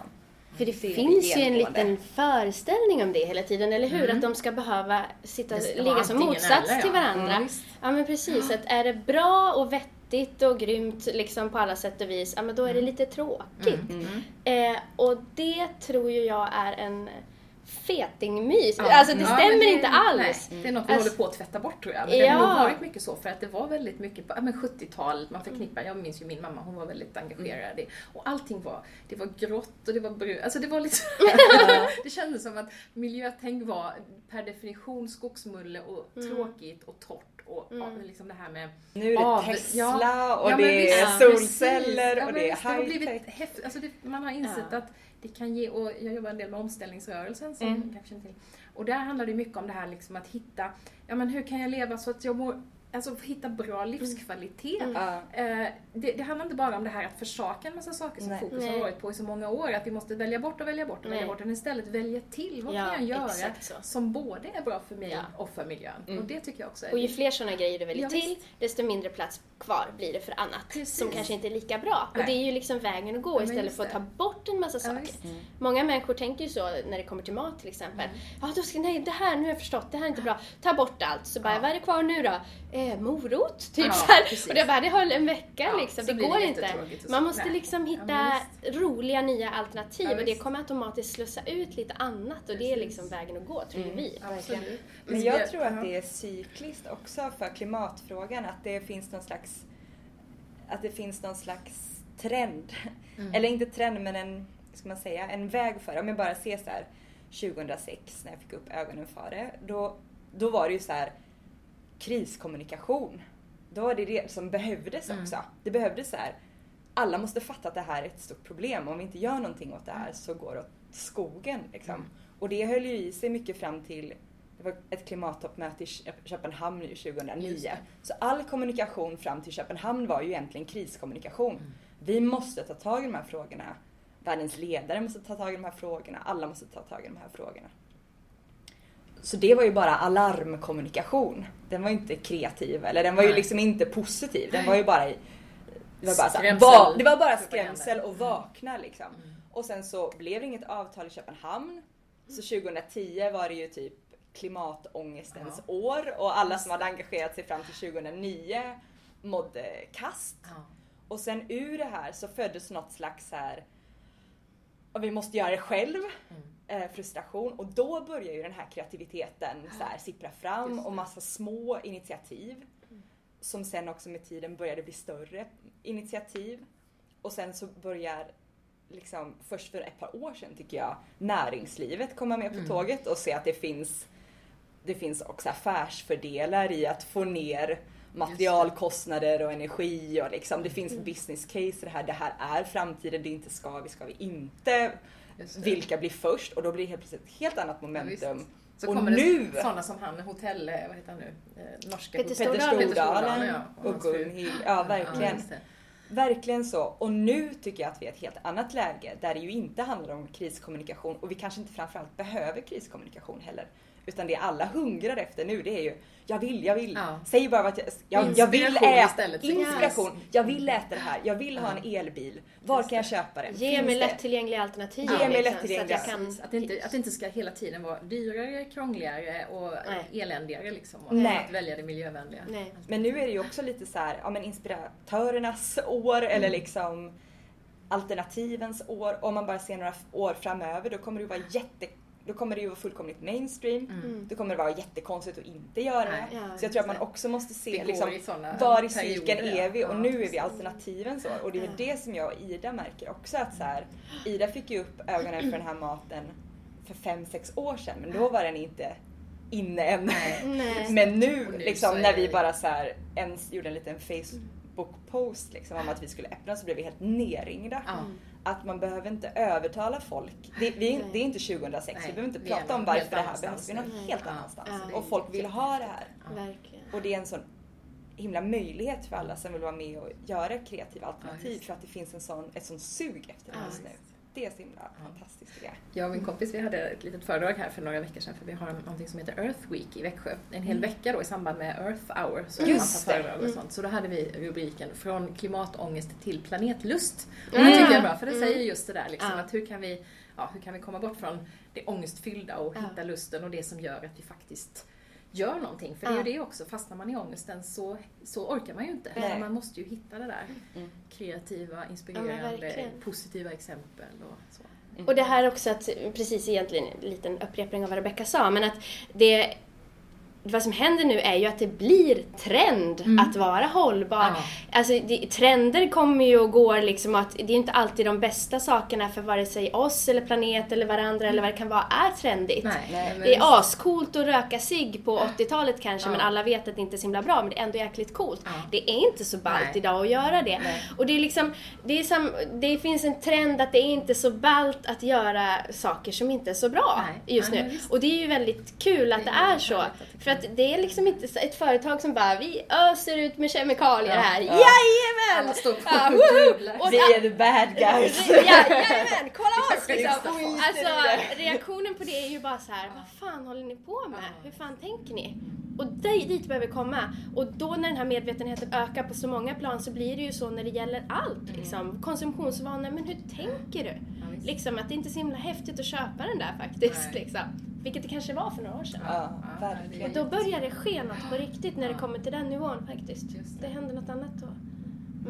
För det Det är finns ju en liten föreställning om det hela tiden, eller hur? Mm. Att de ska behöva sitta, ska ligga som motsats eller, till ja. varandra. Mm, visst. Ja men precis, att är det bra och vettigt och grymt liksom på alla sätt och vis, ja men då är det lite tråkigt. Mm. Mm. Eh, och det tror ju jag är en fetingmys. Ja. Alltså det Ja, stämmer det- inte alls. Nej, det är något vi Alltså- håller på att tvätta bort tror jag. Men det Ja. har nog varit mycket så för att det var väldigt mycket på men 70-talet, man förknippar, jag minns ju min mamma, hon var väldigt engagerad i, och allting var, det var grått och det var brunt, alltså det var lite Det kändes som att miljötänk var per definition skogsmulle och tråkigt och torrt och ja, men liksom det här med Nu är det Av- Tesla ja. och Ja, det är ja, solceller och det är det high-tech. häftigt. Alltså det, man har insett Ja. att det kan ge, och jag jobbar en del med omställningsrörelsen som Mm. kanske till. Och där handlar det mycket om det här liksom att hitta, ja men hur kan jag leva så att jag mår, alltså hitta bra livskvalitet. Mm. Ja. Eh, det, det handlar inte bara om det här att försaka en massa saker som Nej. fokus Nej. har varit på i så många år, att vi måste välja bort och välja bort och välja Nej. bort, utan istället välja till. Vad Ja, kan jag göra som både är bra för mig Ja. och för miljön? Mm. Och det tycker jag också är Och ju fler sådana grejer du väljer Ja, till, desto mindre plats kvar blir det för annat Precis. som kanske inte är lika bra. Och det är ju liksom vägen att gå Ja, istället för att ta bort en massa Ja, saker. visst. Många människor tänker ju så när det kommer till mat till exempel. Mm. Ja, då ska, nej, det här, nu har jag förstått, det här är inte bra. Ta bort allt. Så bara, Ja. vad är det kvar nu då? Eh, morot, typ Ja, så här. precis. Och det bara, det höll en vecka Ja, liksom. Det blir det går inte. Man måste Nej. liksom Ja, hitta men roliga nya alternativ Ja, och det kommer automatiskt slussa ut lite annat och det är Precis. liksom vägen att gå, tror Mm. vi. Absolut. Men jag tror att det är cykliskt också för klimatfrågan, att det finns någon slags att det finns någon slags trend. Mm. Eller inte trend men en, ska man säga, en väg för det. Om jag bara ser så här 2006 när jag fick upp ögonen för det. Då, då var det ju så här kriskommunikation. Då var det det som behövdes Mm. också. Det behövdes så här alla måste fatta att det här är ett stort problem. Om vi inte gör någonting åt det här så går det åt skogen. Liksom. Mm. Och det höll ju i sig mycket fram till det var ett klimattoppmöte i Kö- Köpenhamn ju Just 2009. det. Så all kommunikation fram till Köpenhamn var ju egentligen kriskommunikation. Mm. Vi måste ta tag i de här frågorna. Världens ledare måste ta tag i de här frågorna. Alla måste ta tag i de här frågorna. Så det var ju bara alarmkommunikation. Den var ju inte kreativ eller den var ju Nej. liksom inte positiv. Den var ju bara i, det var bara, så här, Skrämsel. va, det var bara skrämsel och vakna liksom. Mm. Och sen så blev det inget avtal i Köpenhamn. Så 2010 var det ju typ klimatångestens år och alla som hade engagerat sig fram till 2009 mådde kast. Ja. Och sen ur det här så föddes något slags här och vi måste göra det själv. Mm. Eh, frustration och då börjar ju den här kreativiteten så här, sippra fram och massa små initiativ. Som sen också med tiden började bli större initiativ. Och sen så börjar liksom först för ett par år sedan tycker jag näringslivet komma med på Mm. tåget och se att det finns det finns också affärsfördelar i att få ner materialkostnader och energi och liksom det finns ett business case i det här. Det här är framtiden, det inte ska vi, ska vi inte. Vilka blir först? Och då blir det helt plötsligt ett helt annat Ja, momentum. visst. Så Och kommer nu- det sådana som han, hotell, eh, vad heter han nu, eh, norska Peter Stordalen. Peter Stordalen, ja, och fru. Gunhild. Ja, verkligen. det. Verkligen så. Och nu tycker jag att vi är i ett helt annat läge där det ju inte handlar om kriskommunikation och vi kanske inte framförallt behöver kriskommunikation heller. Utan det alla hungrar efter nu det är ju jag vill, jag vill. Ja. Säg bara att jag, jag, jag vill äta. Inspiration. kris. Jag vill äta det här. Jag vill ha en elbil. Var Just kan jag köpa den? Ge Finns mig det? lättillgängliga alternativ. Ge mig liksom, lättillgängliga. Så att jag kan... Att det, inte, att det inte ska hela tiden vara dyrare, krångligare och Nej. eländigare liksom. Och Nej. att välja det miljövänliga. Nej. Men nu är det ju också lite så här, ja men inspiratörernas år eller liksom alternativens år. Om man bara ser några år framöver då kommer det ju vara jätte då kommer det ju vara fullkomligt mainstream. Mm. Då kommer det vara jättekonstigt att inte göra det. Ja, så jag tror att man också måste se liksom, var i cykeln är vi och Ja, nu är vi precis. alternativens år. Och det är Ja. det som jag och Ida märker också att så här, Ida fick ju upp ögonen för den här maten för fem sex år sedan men då var den inte inne än. Nej. Men nu, nu liksom, så är när vi bara så här, ens gjorde en liten Facebook-post liksom, om att vi skulle öppna så blev vi helt nerringda. Ja. Att man behöver inte övertala folk. Det, vi, det är inte 2006, Nej, vi behöver inte prata om varför det här behövs. Vi är någon helt Ja. annanstans. Ja, och folk vill ha det här. Ja. Och det är en sån himla möjlighet för alla som vill vara med och göra kreativa Ja, alternativ det. för att det finns en sån, ett sån sug efter det Ja, just nu. Det är så himla fantastiskt tycker jag. Och min kompis vi hade ett litet föredrag här för några veckor sedan för vi har någonting som heter Earth Week i Växjö. En hel Mm. vecka då i samband med Earth Hour så Just man tar det. föredrag och sånt. Så då hade vi rubriken Från klimatångest till planetlust. Och Mm. det tycker jag är bra för det Mm. säger just det där liksom Ja. att hur kan vi ja, hur kan vi komma bort från det ångestfyllda och Ja. hitta lusten och det som gör att vi faktiskt gör någonting. För det är Ja. ju det också, fastnar man i ångesten så, så orkar man ju inte. Nej. Man måste ju hitta det där Mm. kreativa, inspirerande, verkligen. positiva exempel och så. Och det här också att, precis egentligen en liten upprepning av vad Rebecca sa, men att det vad som händer nu är ju att det blir trend Mm. att vara hållbar. Ja. Alltså det, trender kommer ju och går liksom att det är inte alltid de bästa sakerna för vare sig oss eller planet eller varandra eller vad det kan vara är trendigt. Nej, Nej. men Det är ascoolt att röka cigg på 80-talet kanske Ja. men alla vet att det inte är så himla bra men det är ändå jäkligt coolt. Ja. Det är inte så ballt Nej. idag att göra det. Och det är liksom, det, är sam, det finns en trend att det är inte så ballt att göra saker som inte är så bra just nu. Och det är ju väldigt kul att Det det, är är så. För att det är liksom inte ett företag som bara vi öser ut med kemikalier Ja. här. Ja. Jajamän! Alla står på Ja, och Vi är the bad guys. Ja, jajamän, kolla oss liksom. Alltså reaktionen på det är ju bara så här, vad fan håller ni på med? Hur fan tänker ni? Och dit, dit behöver vi komma. Och då när den här medvetenheten ökar på så många plan så blir det ju så när det gäller allt. Liksom. Konsumtionsvanor, men hur tänker du? Ja, visst. Liksom att det inte är så himla häftigt att köpa den där faktiskt. Nej. Liksom. Vilket det kanske var för några år sedan. Ja, Ja, verkligen. Och då börjar det ske något på riktigt när det kommer till den nivån faktiskt. Just Det det. händer något annat då.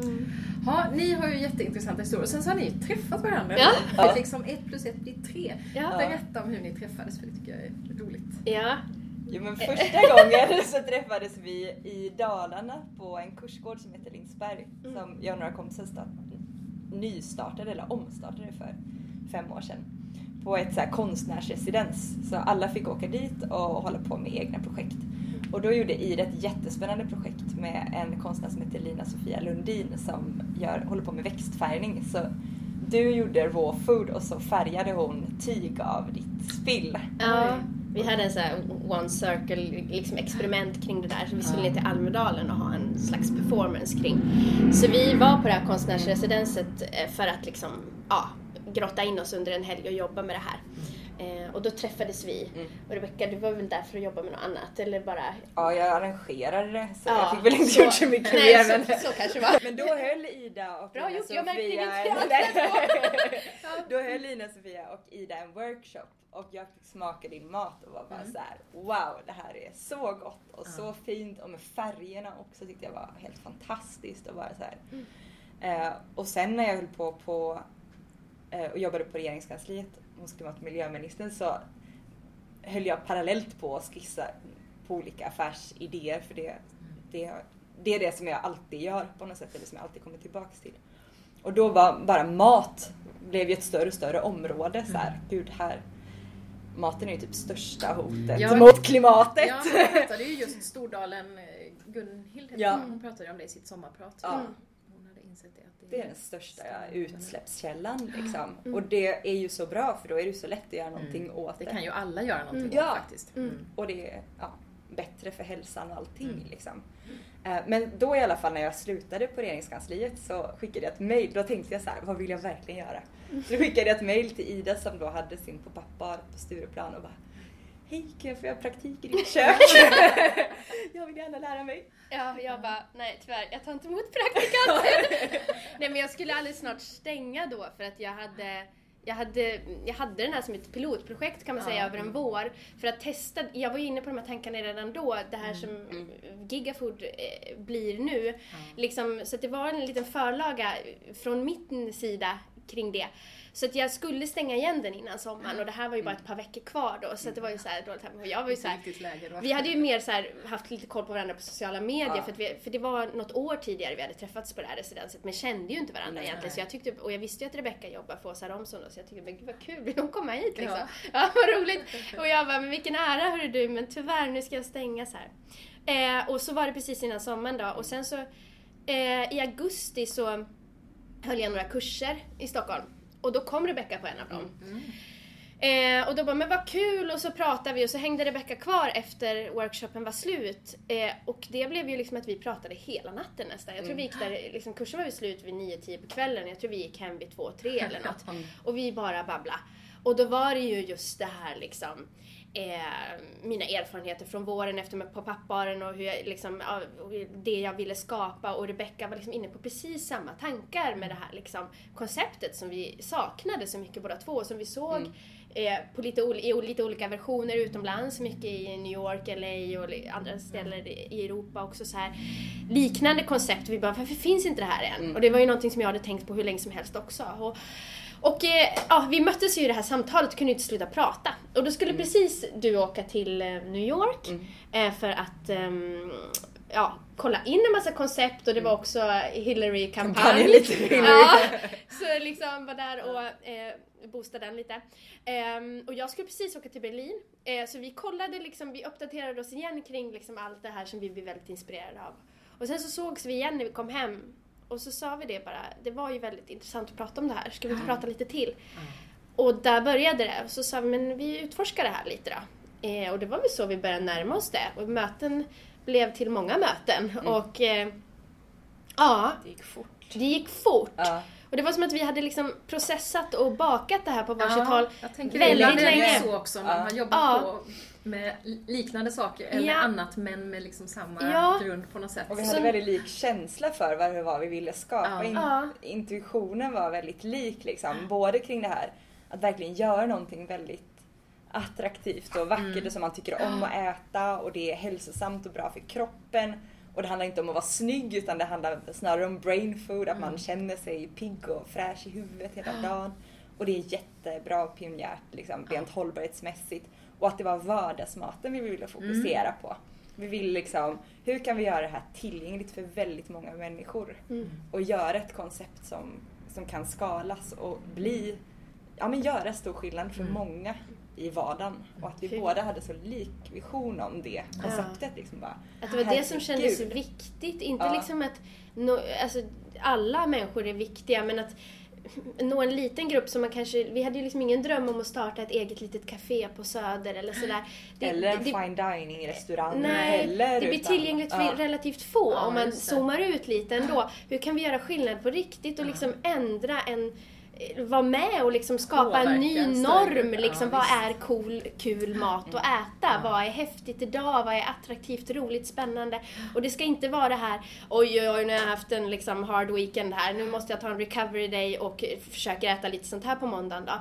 Mm. Ja, ni har ju jätteintressanta historier. Sen så har ni ju träffat varandra. Ja. Det Ja. liksom ett plus ett blir tre. Ja. Berätta om hur ni träffades för det tycker jag är roligt. Ja. Jo men första gången så träffades vi i Dalarna på en kursgård som heter Lindsberg. Mm. Som jag och några kompisar start, nystartade eller omstartade för fem år sedan. På ett så konstnärsresidens. Så alla fick åka dit och hålla på med egna projekt. Och då gjorde Ida ett jättespännande projekt med en konstnär som heter Lina Sofia Lundin som gör, håller på med växtfärgning. Så du gjorde raw food och så färgade hon tyg av ditt spill. Ja, vi hade en sån här one circle liksom experiment kring det där. Så vi skulle ner till Almedalen och ha en slags performance kring. Så vi var på det här konstnärsresidenset eh, för att liksom, ja, grotta in oss under en helg och jobba med det här. Eh, och då träffades vi. Mm. Och Rebecka, du var väl där för att jobba med något annat? Eller bara... Ja, jag arrangerade det så Ja, jag fick väl inte så- gjort så mycket Nej, mer. så, Men, så kanske det var. men då höll Ida och Bra Lina gjort, jag märkte inget Då höll Lina Sofia och Ida en workshop och jag fick smaka din mat och var bara Mm. så här: wow det här är så gott och så fint och med färgerna också tyckte jag var helt fantastiskt och bara så här. Mm. Eh, och sen när jag höll på, på eh, och jobbade på regeringskansliet klimat och miljöministern så höll jag parallellt på att skissa på olika affärsidéer för det, det, det är det som jag alltid gör på något sätt eller som jag alltid kommer tillbaks till. Och då var bara mat blev ju ett större och större område så här. Gud här Maten är ju typ största hotet Ja. mot klimatet. Ja, hon pratade ju just Stordalen, eh, Gunhild Ja. hon, hon pratade om det i sitt sommarprat. Ja. Mm. Insett det. Att Det är den största utsläppskällan liksom. Mm. Och det är ju så bra för då är det ju så lätt att göra någonting åt Det det. kan ju alla göra någonting Mm. åt Ja. faktiskt. Mm. Mm. Och det är ja, bättre för hälsan och allting Mm. liksom. Eh, Men då i alla fall när jag slutade på regeringskansliet så skickade jag ett mail. Då tänkte jag så här, vad vill jag verkligen göra? Så då skickade jag ett mail till Ida som då hade sin pop-up-bar på Stureplan och bara Hej, kan jag få göra praktik i ditt kök? jag vill gärna lära mig. Ja, jag bara, nej tyvärr, jag tar inte emot praktikanter. nej men jag skulle alldeles snart stänga då för att jag hade jag hade, jag hade den här som ett pilotprojekt kan man säga över en vår för att testa, jag var ju inne på de här tankarna redan då, det här som Mm. Gigafood eh, blir nu. Liksom, så att det var en liten förlaga från min sida kring det. Så att jag skulle stänga igen den innan sommaren och det här var ju bara ett par veckor kvar då så att det var ju så här dåligt här. Och jag var ju så här, Riktigt läge då. vi hade ju mer så här, haft lite koll på varandra på sociala medier Ja. för, vi, för det var något år tidigare vi hade träffats på det här residenset men kände ju inte varandra Nej. egentligen. Så jag tyckte, och jag visste ju att Rebecca jobbar för Åsa Romson då, så jag tyckte men gud vad kul, vill hon komma hit liksom? Ja, Ja. vad roligt! Och jag bara, men vilken ära hörru du, men tyvärr nu ska jag stänga så här. Eh, och så var det precis innan sommaren då och sen så eh, i augusti så höll jag några kurser i Stockholm och då kom Rebecca på en av dem. Eh, och då bara, men vad kul! Och så pratade vi och så hängde Rebecca kvar efter workshopen var slut. Eh, och det blev ju liksom att vi pratade hela natten nästan. Jag tror vi gick där, liksom, kursen var ju slut vid 9-10 på kvällen. Jag tror vi gick hem vid 2-3 eller något. Och vi bara babbla. Och då var det ju just det här liksom Eh, mina erfarenheter från våren efter med på papparen och hur jag, liksom, det jag ville skapa och Rebecca var liksom inne på precis samma tankar med det här liksom, konceptet som vi saknade så mycket båda två och som vi såg eh, på lite, i lite olika versioner utomlands, mycket i New York, LA och andra ställen i Europa också så här liknande koncept. Vi bara, varför finns inte det här än? Och det var ju någonting som jag hade tänkt på hur länge som helst också. Och, och eh, ja, vi möttes ju i det här samtalet och kunde inte sluta prata. Och då skulle precis du åka till eh, New York eh, för att ehm, ja, kolla in en massa koncept och det var också Hillary-kampanj. Lite Hillary. Ja, så liksom var där och eh, boostade den lite. Ehm, och jag skulle precis åka till Berlin. Eh, så vi kollade liksom, vi uppdaterade oss igen kring liksom allt det här som vi blev väldigt inspirerade av. Och sen så sågs vi igen när vi kom hem. Och så sa vi det bara, det var ju väldigt intressant att prata om det här, ska vi inte prata lite till? Och där började det. Och så sa vi, men vi utforskar det här lite då. Eh, och det var väl så vi började närma oss det. Och möten blev till många möten. Och eh, ja, Det gick fort. det gick fort. Ja. Och det var som att vi hade liksom processat och bakat det här på varsitt håll. jag tänker väldigt ibland är det länge. så också, man Ja. har jobbat Ja. på med liknande saker eller Ja. annat men med liksom samma Ja. grund på något sätt. Och vi Så- hade väldigt lik känsla för vad det var vi ville skapa. Ja. In- Ja. Intuitionen var väldigt lik liksom. Både kring det här att verkligen göra någonting väldigt attraktivt och vackert Mm. och som man tycker om att äta och det är hälsosamt och bra för kroppen. Och det handlar inte om att vara snygg utan det handlar snarare om brain food, att man känner sig pigg och fräsch i huvudet hela dagen. Och det är jättebra pionjärt liksom, rent hållbarhetsmässigt. Och att det var vardagsmaten vi ville fokusera på. Vi vill liksom, hur kan vi göra det här tillgängligt för väldigt många människor? Mm. Och göra ett koncept som, som kan skalas och bli, ja men göra stor skillnad för Mm. många. i vardagen. Och att vi Fy. båda hade så lik vision om det konceptet. Liksom bara, Att det var det som kändes herregud. viktigt. Inte Ja. liksom att nå, alltså, alla människor är viktiga men att nå en liten grupp som man kanske, vi hade ju liksom ingen dröm om att starta ett eget litet café på Söder eller sådär. Det- Eller en det- fine dining restaurang Nej, heller. det blir tillgängligt för ja. relativt få Ja, om man zoomar ut lite ändå. Hur kan vi göra skillnad på riktigt och liksom ändra en vara med och liksom skapa en ny norm. Liksom, Ja, vad är cool, kul mat att äta? Vad är häftigt idag? Vad är attraktivt, roligt, spännande? Och det ska inte vara det här, oj oj oj nu har jag haft en liksom hard weekend här, nu måste jag ta en recovery day och försöka äta lite sånt här på måndagen då.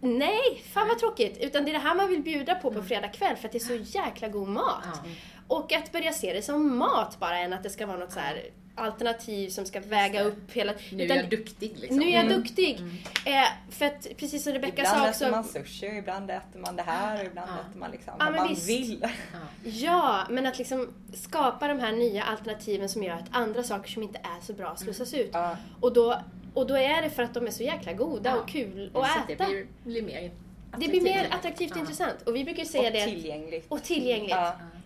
Nej, fan vad tråkigt! Utan det är det här man vill bjuda på på fredag kväll för att det är så jäkla god mat. Ja. Och att börja se det som mat bara än att det ska vara något så här alternativ som ska väga upp hela... Nu är utan- jag duktig liksom. nu är jag Mm. duktig. Eh, för att precis som Rebecca Ibland sa äter också. man sushi och ibland äter man det här och ibland Ja. äter man liksom Ja, vad men man visst. vill. Ja, men att liksom skapa de här nya alternativen som gör att andra saker som inte är så bra slussas ut. Ja. Och, då, och då är det för att de är så jäkla goda Ja. och kul Så att att det äta. blir, blir mer Det blir mer attraktivt. och Ja. intressant. Och vi brukar ju säga Och det. tillgängligt. Och tillgängligt.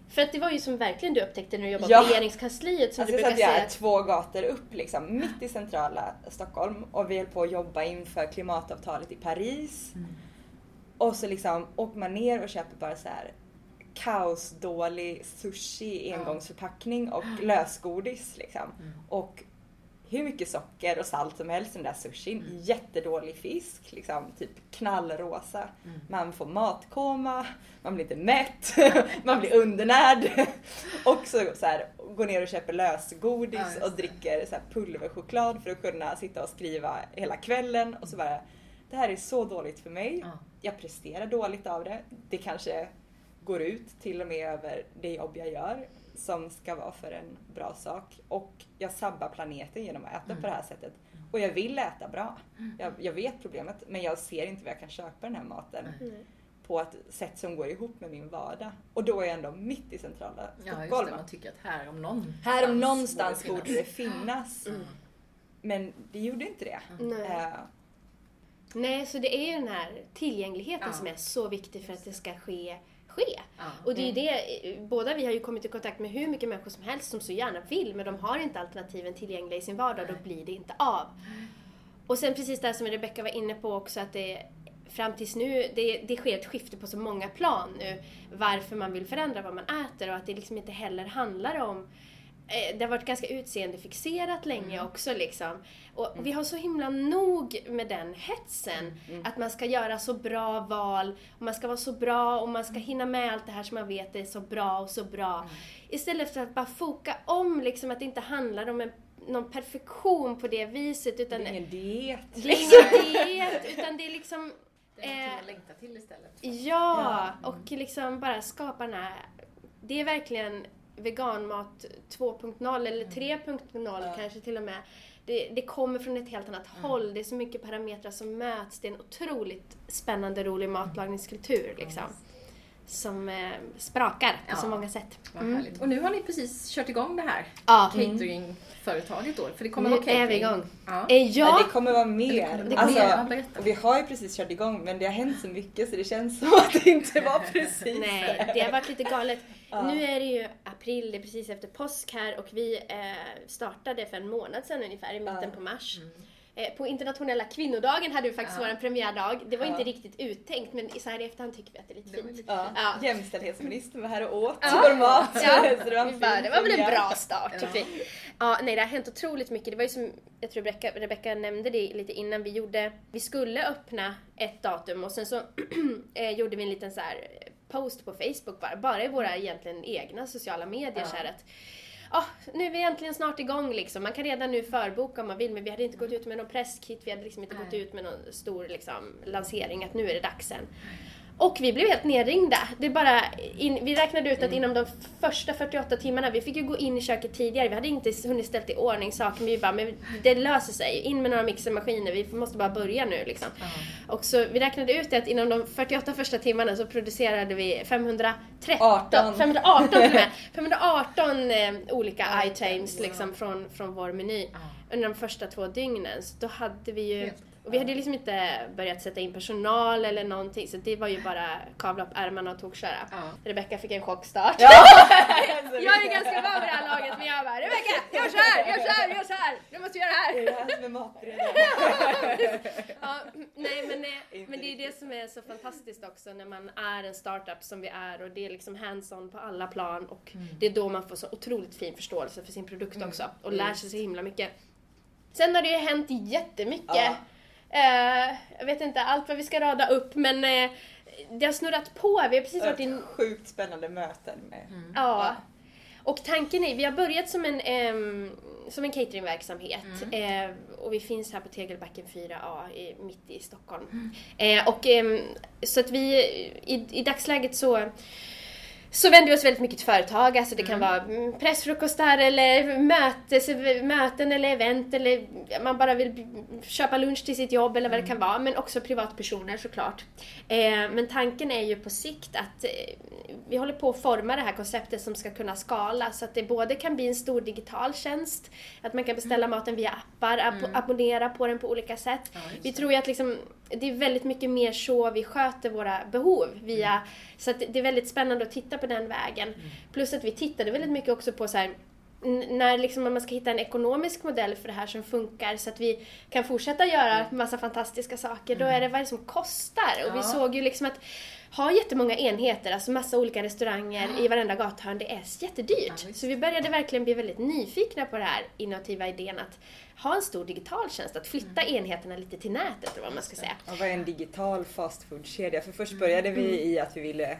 För att det var ju som verkligen du upptäckte när du jobbade Ja. på regeringskansliet som Alltså du brukar att jag säga. är två gator upp liksom, mitt i centrala Stockholm och vi höll på att jobba inför klimatavtalet i Paris. Och så liksom åker man ner och köper bara så här kaosdålig sushi i engångsförpackning och lösgodis liksom. Och hur mycket socker och salt som helst i den där sushin. Jättedålig fisk, liksom typ knallrosa. Man får matkoma, man blir inte mätt, man blir undernärd. och så, så här, går ner och köper lösgodis Ja, och dricker så här pulverchoklad för att kunna sitta och skriva hela kvällen. Och så bara, det här är så dåligt för mig. Ja. Jag presterar dåligt av det. Det kanske går ut till och med över det jobb jag gör som ska vara för en bra sak. Och jag sabbar planeten genom att äta på det här sättet. Och jag vill äta bra. Jag, jag vet problemet men jag ser inte var jag kan köpa den här maten Nej. på ett sätt som går ihop med min vardag. Och då är jag ändå mitt i centrala Ja, just Stockholm. det. Man tycker att här om någon här om någonstans borde borde det finnas. Mm. Men det gjorde inte det. Nej. Eh, Nej, så det är ju den här tillgängligheten Ja. som är så viktig för att det ska ske. Ske. Ja. Och det är ju det, båda vi har ju kommit i kontakt med hur mycket människor som helst som så gärna vill men de har inte alternativen tillgängliga i sin vardag då blir det inte av. Och sen precis det som Rebecca var inne på också att det fram tills nu, det, det sker ett skifte på så många plan nu varför man vill förändra vad man äter och att det liksom inte heller handlar om det har varit ganska utseendefixerat länge också liksom. Och vi har så himla nog med den hetsen. Att man ska göra så bra val, och man ska vara så bra och man ska hinna med allt det här som man vet är så bra och så bra. Istället för att bara foka om liksom att det inte handlar om en, någon perfektion på det viset det utan är ingen diet. det är ingen diet utan det är liksom Det är någonting Eh, att längta till istället. Ja, och liksom bara skapa den här... Det är verkligen veganmat 2.0 eller 3.0 kanske till och med. Det, det kommer från ett helt annat håll. Det är så mycket parametrar som möts. Det är en otroligt spännande, rolig matlagningskultur liksom. Som eh, sprakar på Ja. så många sätt. Härligt. Och nu har ni precis kört igång det här Ja, cateringföretaget då. För det kommer nu vara catering. är vi igång. Ja. Eh, Ja. ja, det kommer vara Det mer. kommer bli Alltså, vi har ju precis kört igång men det har hänt så mycket så det känns som att det inte var precis Nej, det har varit lite galet. Ja. Nu är det ju april, det är precis efter påsk här och vi eh, startade för en månad sedan ungefär, i mitten Ja. på mars. Eh, på internationella kvinnodagen hade vi faktiskt Ja. vår premiärdag. Det var Ja. inte riktigt uttänkt men så här i efterhand tycker vi att det är lite Det fint. lite Ja. Ja. Jämställdhetsministern var här och åt Ja. vår mat. Ja, Så det var, vi bara, det var väl en bra start. Vi. Ja, nej, det har hänt otroligt mycket. Det var ju som, jag tror Rebecca, Rebecca nämnde det lite innan. Vi gjorde, vi skulle öppna ett datum och sen så eh, gjorde vi en liten så här post på Facebook bara, bara i våra egentligen egna sociala medier Ja. så här att Ja, nu är vi äntligen snart igång liksom. Man kan redan nu förboka om man vill men vi hade inte gått ut med någon presskit, vi hade liksom inte gått Nej. ut med någon stor liksom, lansering att nu är det dags sen. Och vi blev helt nerringda. Det bara in, vi räknade ut att inom de första 48 timmarna, vi fick ju gå in i köket tidigare, vi hade inte hunnit ställt i ordning saker, men vi bara, men det löser sig. In med några mixermaskiner, vi måste bara börja nu liksom. Och så vi räknade ut att inom de 48 första timmarna så producerade vi 513, 18. 518 till och med, 518 eh, olika items liksom från, från vår meny Ja. under de första två dygnen. Så då hade vi ju Och vi hade ju liksom inte börjat sätta in personal eller någonting så det var ju bara kavla upp ärmarna och tokköra. Ja. Rebecka fick en chockstart. Ja. jag är ganska van vid det här laget men jag bara Rebecka, gör så här, gör så här, gör så här. Du måste göra det här. Är det här som är matberedare? Ja, nej men, eh, Inte men det är det som är så fantastiskt också när man är en startup som vi är och det är liksom hands-on på alla plan och det är då man får så otroligt fin förståelse för sin produkt också och lär sig så himla mycket. Sen har det ju hänt jättemycket. Ja. Eh, jag vet inte allt vad vi ska rada upp men eh, det har snurrat på. Vi har precis varit i Sjukt spännande möten med... Ja. Och tanken är, vi har börjat som en, ehm, som en cateringverksamhet eh, och vi finns här på Tegelbacken 4A i, mitt i Stockholm. Eh, och så att vi, i, i dagsläget så så vänder vi oss väldigt mycket till företag, alltså det kan vara mm, pressfrukostar eller mötes, möten eller event eller man bara vill köpa lunch till sitt jobb eller vad det kan vara, men också privatpersoner såklart. Eh, men tanken är ju på sikt att eh, vi håller på att forma det här konceptet som ska kunna skala så att det både kan bli en stor digital tjänst, att man kan beställa maten via appar, abo- abonnera på den på olika sätt. vi tror ju att liksom, det är väldigt mycket mer så vi sköter våra behov via, så att det är väldigt spännande att titta på den vägen. Plus att vi tittade väldigt mycket också på så här, när liksom man ska hitta en ekonomisk modell för det här som funkar så att vi kan fortsätta göra massa fantastiska saker, då är det vad det som kostar? Och vi såg ju liksom att ha jättemånga enheter, alltså massa olika restauranger i varenda gathörn, det är jättedyrt. visst. så vi började verkligen bli väldigt nyfikna på den här innovativa idén att ha en stor digital tjänst, att flytta enheterna lite till nätet eller vad man ska säga. Ja, vad är en digital fastfoodkedja? För först började vi i att vi ville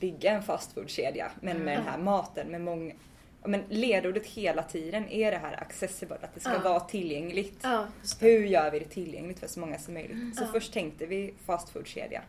bygga en fastfoodkedja, men med den här maten med många Ja, men ledordet hela tiden är det här accessible, att det ska Ja. vara tillgängligt. Ja, Hur gör vi det tillgängligt för så många som möjligt? Så först tänkte vi fastfoodkedja.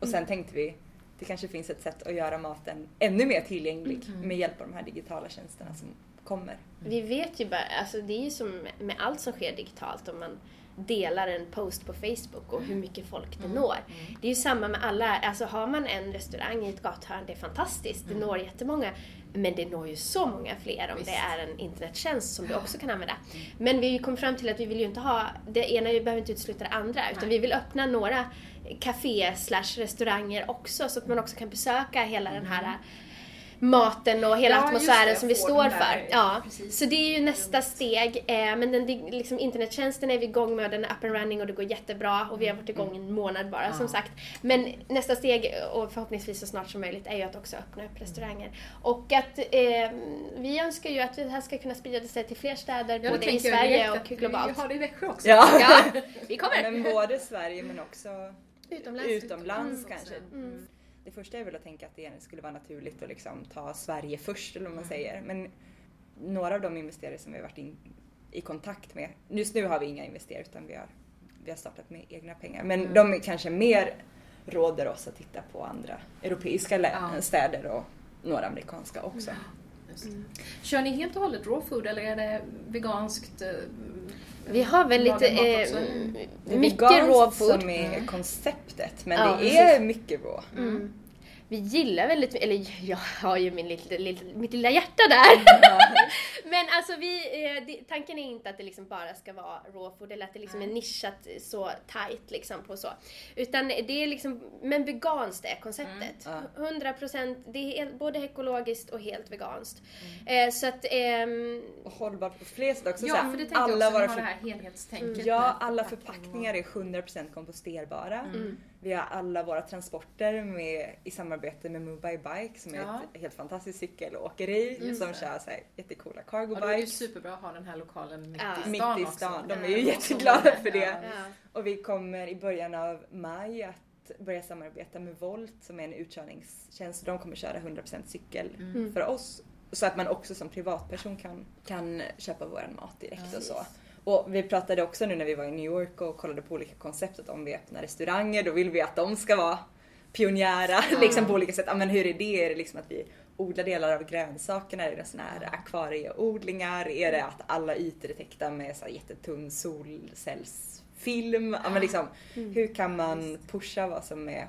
Och sen tänkte vi det kanske finns ett sätt att göra maten ännu mer tillgänglig med hjälp av de här digitala tjänsterna som kommer. Vi vet ju bara, alltså det är ju som med allt som sker digitalt om man delar en post på Facebook och hur mycket folk det når. Det är ju samma med alla, alltså har man en restaurang i ett gathörn, det är fantastiskt, det når jättemånga. Men det når ju så många fler om Visst. det är en internettjänst som du också kan använda. Men vi kom fram till att vi vill ju inte ha, det ena behöver inte utesluta det andra, utan vi vill öppna några café slash restauranger också så att man också kan besöka hela den här maten och hela Ja, atmosfären det, som vi står för. Ja. precis. Så det är ju nästa steg. Eh, men den, liksom, internettjänsten är vi igång med, den är up and running och det går jättebra och vi har varit igång en månad bara som sagt. Men nästa steg, och förhoppningsvis så snart som möjligt, är ju att också öppna upp restauranger. Och att eh, vi önskar ju att det här ska kunna sprida sig till fler städer, Ja, både i Sverige direkt och globalt. Vi har det i Växjö också. Ja, Ja, vi kommer! men både Sverige men också Utomlands. utomlands Mm. kanske. Mm. Det första är väl att tänka att det skulle vara naturligt att liksom ta Sverige först eller vad man säger. Men några av de investerare som vi har varit in, i kontakt med, just nu har vi inga investerare utan vi har, vi har startat med egna pengar. Men de är kanske mer råder oss att titta på andra europeiska Ja. städer och några amerikanska också. Det. Kör ni helt och hållet raw food eller är det veganskt? Vi har väl lite, eh, är mycket raw food. som är konceptet men Ja, det är mycket raw. Mm. Vi gillar väldigt eller jag har ju min lilla, lilla, mitt lilla hjärta där. Men alltså vi, eh, det, tanken är inte att det liksom bara ska vara raw food eller att det liksom är nischat så tight liksom på så. Utan det är liksom, men veganskt är konceptet. Mm, 100% det är både ekologiskt och helt veganskt. Eh, så att, ehm, Och hållbart på fler sätt också. Ja, så här, för det tänkte alla jag också, våra för- det här helhetstänket. Ja, med alla förpackning förpackningar är 100% komposterbara. Mm. Vi har alla våra transporter med, i samarbete med Move by Bike som är Ja. ett helt fantastiskt cykelåkeri Just som det. kör så här jättecoola cargo Och då är det ju bikes superbra att ha den här lokalen mitt Ja. i stan mitt i också. stan. De är Ja. ju jätteglada för det. Ja. ja. Och vi kommer i början av maj att börja samarbeta med Volt som är en utkörningstjänst. De kommer köra 100% cykel Mm. för oss. Så att man också som privatperson kan, kan köpa vår mat direkt Ja, och så. Och vi pratade också nu när vi var i New York och kollade på olika koncept att om vi öppnar restauranger då vill vi att de ska vara pionjära liksom på olika sätt. Ja, men hur är det? Är det liksom att vi odlar delar av grönsakerna? Är det såna här akvarieodlingar? Är det att alla ytor är täckta med så jättetunn solcellsfilm? Ja, men liksom, Hur kan man pusha vad som är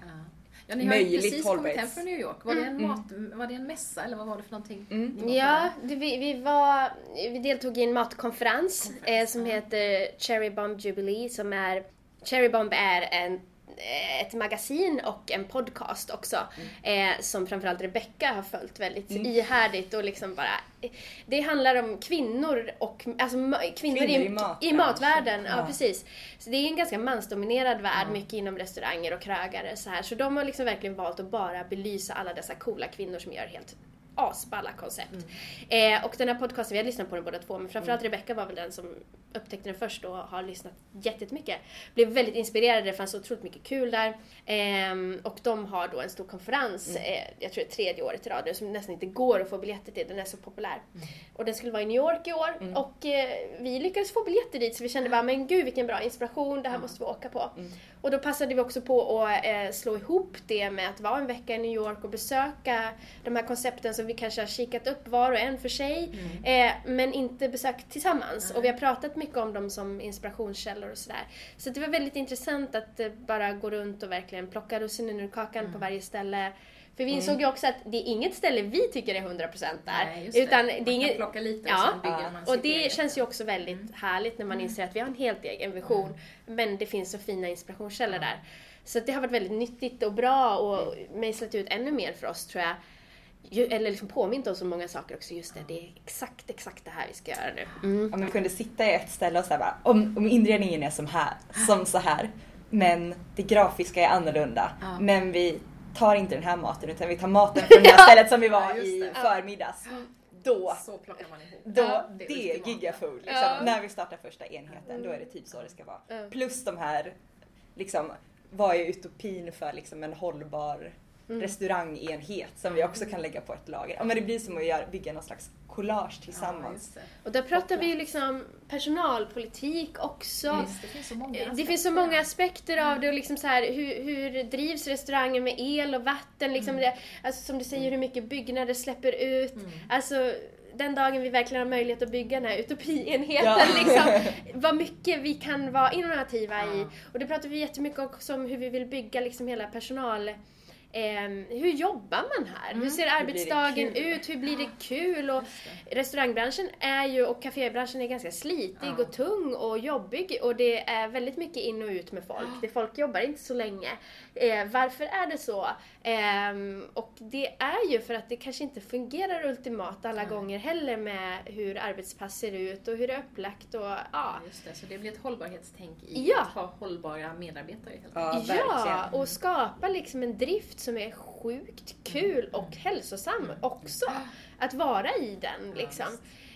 Ja. Ni har ju Möjligt precis kommit hem från New York. Var det, en mat, var det en mässa eller vad var det för någonting? Mm. Ja, det, vi, vi, var, vi deltog i en matkonferens eh, som heter Cherry Bomb Jubilee som är Cherry Bomb är en ett magasin och en podcast också. Mm. Eh, som framförallt Rebecca har följt väldigt ihärdigt och liksom bara... Det handlar om kvinnor och alltså kvinnor, Kvinnor i i, matbranschen. i matvärlden. Ja. Ja. precis. Så det är en ganska mansdominerad värld, mycket inom restauranger och krögare så här. Så de har liksom verkligen valt att bara belysa alla dessa coola kvinnor som gör helt asballa koncept. Eh, och den här podcasten, vi har lyssnat på den båda två, men framförallt Rebecca var väl den som upptäckte den först och har lyssnat jättemycket. Blev väldigt inspirerad, det fanns otroligt mycket kul där. Ehm, och de har då en stor konferens, eh, jag tror det är tredje året i rad, som nästan inte går att få biljetter till, den är så populär. Och den skulle vara i New York i år och eh, vi lyckades få biljetter dit så vi kände bara, men gud vilken bra inspiration, det här måste vi åka på. Och då passade vi också på att eh, slå ihop det med att vara en vecka i New York och besöka de här koncepten som vi kanske har kikat upp var och en för sig, eh, men inte besökt tillsammans. Och vi har pratat mycket om dem som inspirationskällor och sådär. Så det var väldigt intressant att eh, bara gå runt och verkligen plocka russinen ur kakan på varje ställe. För vi insåg ju också att det är inget ställe vi tycker är 100% där. Nej, det. utan Man det är kan inget... plocka lite och Ja. sen bygger man Och det känns ju också väldigt härligt när man inser att vi har en helt egen vision. Men det finns så fina inspirationskällor där. Så det har varit väldigt nyttigt och bra och mejslat ut ännu mer för oss tror jag. Ju, eller liksom påmint oss om många saker också. Just det, det är exakt, exakt det här vi ska göra nu. Mm. Om vi kunde sitta i ett ställe och säga bara, om, om inredningen är som, här, som så här, men det grafiska är annorlunda. Ja. Men vi tar inte den här maten utan vi tar maten från det här stället som vi var Ja, i förmiddags. Då, Så plockar man ihop. då Ja, det är det är gigafood. Liksom. Ja. När vi startar första enheten, då är det typ så det ska vara. Plus de här, liksom, vad är utopin för liksom en hållbar Mm. restaurangenhet som vi också kan lägga på ett lager. Ja, men det blir som att göra, bygga någon slags collage Ja, tillsammans. just det. Och där pratar vi ju liksom personalpolitik också. Visst, det finns så många Det finns så många aspekter av det och liksom så här, hur, hur drivs restaurangen med el och vatten? Liksom det, alltså som du säger, hur mycket byggnader släpper ut. Alltså den dagen vi verkligen har möjlighet att bygga den här utopienheten, Ja. liksom, vad mycket vi kan vara innovativa i. Ja. Och det pratar vi jättemycket också om hur vi vill bygga liksom hela personal hur jobbar man här? Hur ser arbetsdagen kul? ut? Hur blir det kul? Och restaurangbranschen är ju, och kafébranschen är ganska slitig Ja. och tung och jobbig och det är väldigt mycket in och ut med folk. Det folk jobbar inte så länge. Eh, varför är det så? Ehm, och det är ju för att det kanske inte fungerar ultimat alla gånger heller med hur arbetspass ser ut och hur det är upplagt och ja. Ja, just det. Så det blir ett hållbarhetstänk i Ja. att ha hållbara medarbetare helt Ja, enkelt. Ja, och skapa liksom en drift som är sjukt kul och hälsosam också. Att vara i den liksom.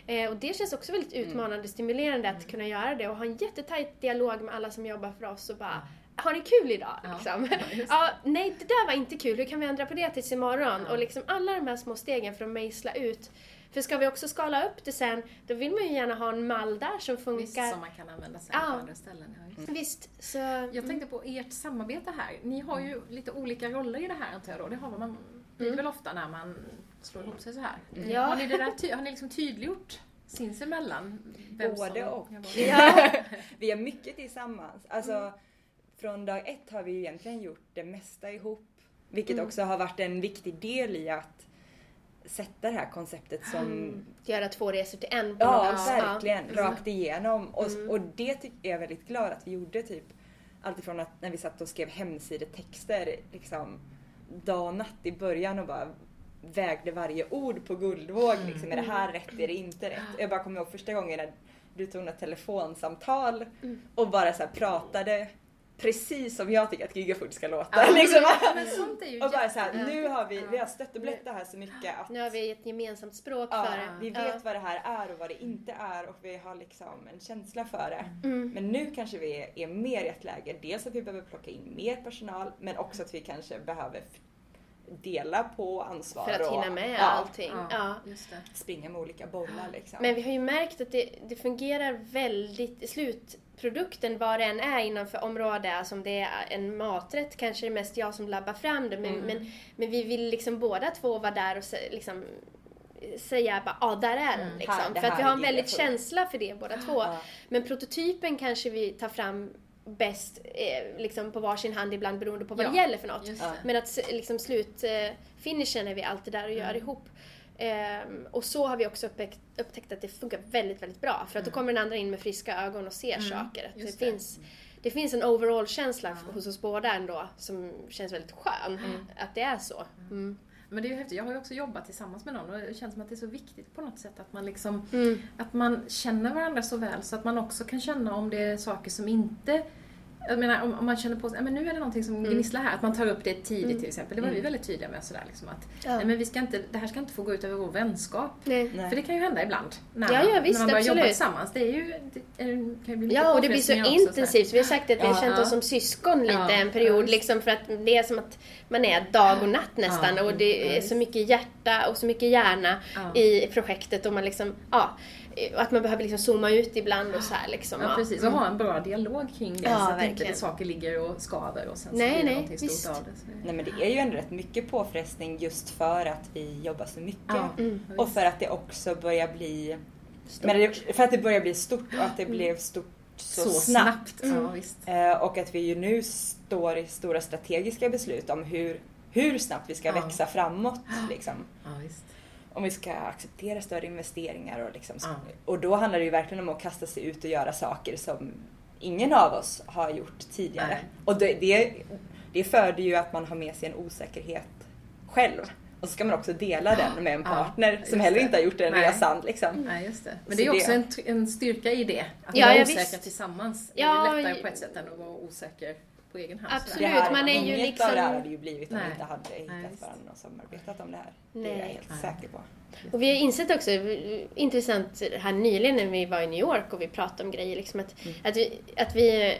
Eh, och det känns också väldigt utmanande, stimulerande att kunna göra det och ha en jättetajt dialog med alla som jobbar för oss och bara har ni kul idag? Ja, Liksom. ja. Ja, nej, det där var inte kul. Hur kan vi ändra på det tills imorgon? Och liksom alla de här små stegen för att mejsla ut. För ska vi också skala upp det sen, då vill man ju gärna ha en mall där som Visst, funkar. som man kan använda sen Ja. på andra ställen. Ja, det. Visst, så... Jag tänkte på ert samarbete här. Ni har ju lite olika roller i det här antar jag då. Det har man blir Mm. väl ofta när man slår ihop sig så här. Ja. Har ni, det där ty- har ni liksom tydliggjort sinsemellan? vem Både som- och. Ja, Ja. Vi gör mycket tillsammans. Alltså, från dag ett har vi ju egentligen gjort det mesta ihop. Vilket Mm. också har varit en viktig del i att sätta det här konceptet som Göra två resor till en på Ja, något verkligen. Ja. Rakt igenom. Och, Mm. och det tycker jag är väldigt glad att vi gjorde. Typ alltifrån att när vi satt och skrev hemsidetexter liksom dag och natt i början och bara vägde varje ord på guldvåg. Liksom, är det här rätt? Är det inte rätt? Jag bara kommer ihåg första gången när du tog något telefonsamtal Mm. och bara så pratade precis som jag tycker att Gigafood ska låta. Liksom. Är ju Och bara så här, jätte- nu har vi, vi har stött och blött det här så mycket att Nu har vi ett gemensamt språk Ja, för det. vi Ja. vet vad det här är och vad det inte är och vi har liksom en känsla för det. Mm. Men nu kanske vi är, mer i ett läge, dels att vi behöver plocka in mer personal men också att vi kanske behöver dela på ansvar För att och hinna med ja, allting. Ja, Ja. just det. springa med olika bollar liksom. Men vi har ju märkt att det, det fungerar väldigt, slutprodukten vad det än är inom för område, alltså om det är en maträtt kanske det är mest jag som labbar fram det men, Mm. men, men vi vill liksom båda två vara där och liksom säga bara ja där är den Mm, liksom. här- för att vi har en väldigt känsla för det båda två. Ja. Men prototypen kanske vi tar fram bäst eh, liksom på varsin hand ibland beroende på vad Ja, det gäller för något. Men att liksom slutfinishen är vi alltid där och gör Mm. ihop. Ehm, och så har vi också upptäckt, upptäckt att det funkar väldigt, väldigt bra. För att då kommer den andra in med friska ögon och ser Mm, saker. Att det, det. finns det finns en overall-känsla hos oss båda ändå som känns väldigt skön. Att det är så. Men det är ju häftigt. Jag har ju också jobbat tillsammans med någon och det känns som att det är så viktigt på något sätt att man liksom Mm. att man känner varandra så väl så att man också kan känna om det är saker som inte jag menar om, om man känner på sig, "Ja, men nu är det någonting som Mm. gnisslar här, att man tar upp det tidigt till exempel. Det var vi väldigt tydliga med sådär liksom att Ja. nej, men vi ska inte, det här ska inte få gå ut över vår vänskap. Nej. För det kan ju hända ibland. När, Ja, ja, visst, när man börjar jobba tillsammans. Det är ju, det kan ju bli Ja, och det blir så intensivt. Vi har sagt att vi har känt oss som syskon lite Ja, en period. liksom för att det är som att man är dag och natt nästan. Ja, och det är så mycket hjärta och så mycket hjärna Ja. i projektet. Och man liksom, ja, att man behöver liksom zooma ut ibland och så här liksom. Ja, precis. Och ha en bra dialog kring det Ja, så att inte saker ligger och skaver och sen så Nej, blir det nej, någonting visst. stort av det. Så. Nej men det är ju ändå rätt mycket påfrestning just för att vi jobbar så mycket. Ja, Mm. Och för att det också börjar bli men det, för att det börjar bli stort och att det blev stort så, Så snabbt. snabbt. Ja, visst. Eh, och att vi ju nu står i stora strategiska beslut om hur, hur snabbt vi ska Ja. växa framåt. Liksom. Ja, visst. Om vi ska acceptera större investeringar och liksom, Ja. Och då handlar det ju verkligen om att kasta sig ut och göra saker som ingen av oss har gjort tidigare. Nej. Och det, det, det föder ju att man har med sig en osäkerhet själv. Och så ska man också dela den med en Ja, partner just som heller det. inte har gjort den Nej. resan. Liksom. Nej, just det. Men det är ju också en, en styrka i det. Att Ja, vara ja, visst. tillsammans. Ja, det är lättare i- på ett sätt än att vara osäker på egen hand. Absolut. här, man är ju inget liksom- av det här hade ju blivit om Nej. vi inte hade hittat Nej, varandra och samarbetat om det här. Det är jag Nej. helt Nej. säker på. Och vi har insett också, intressant här nyligen när vi var i New York och vi pratade om grejer, liksom att, Mm. att, vi, att vi,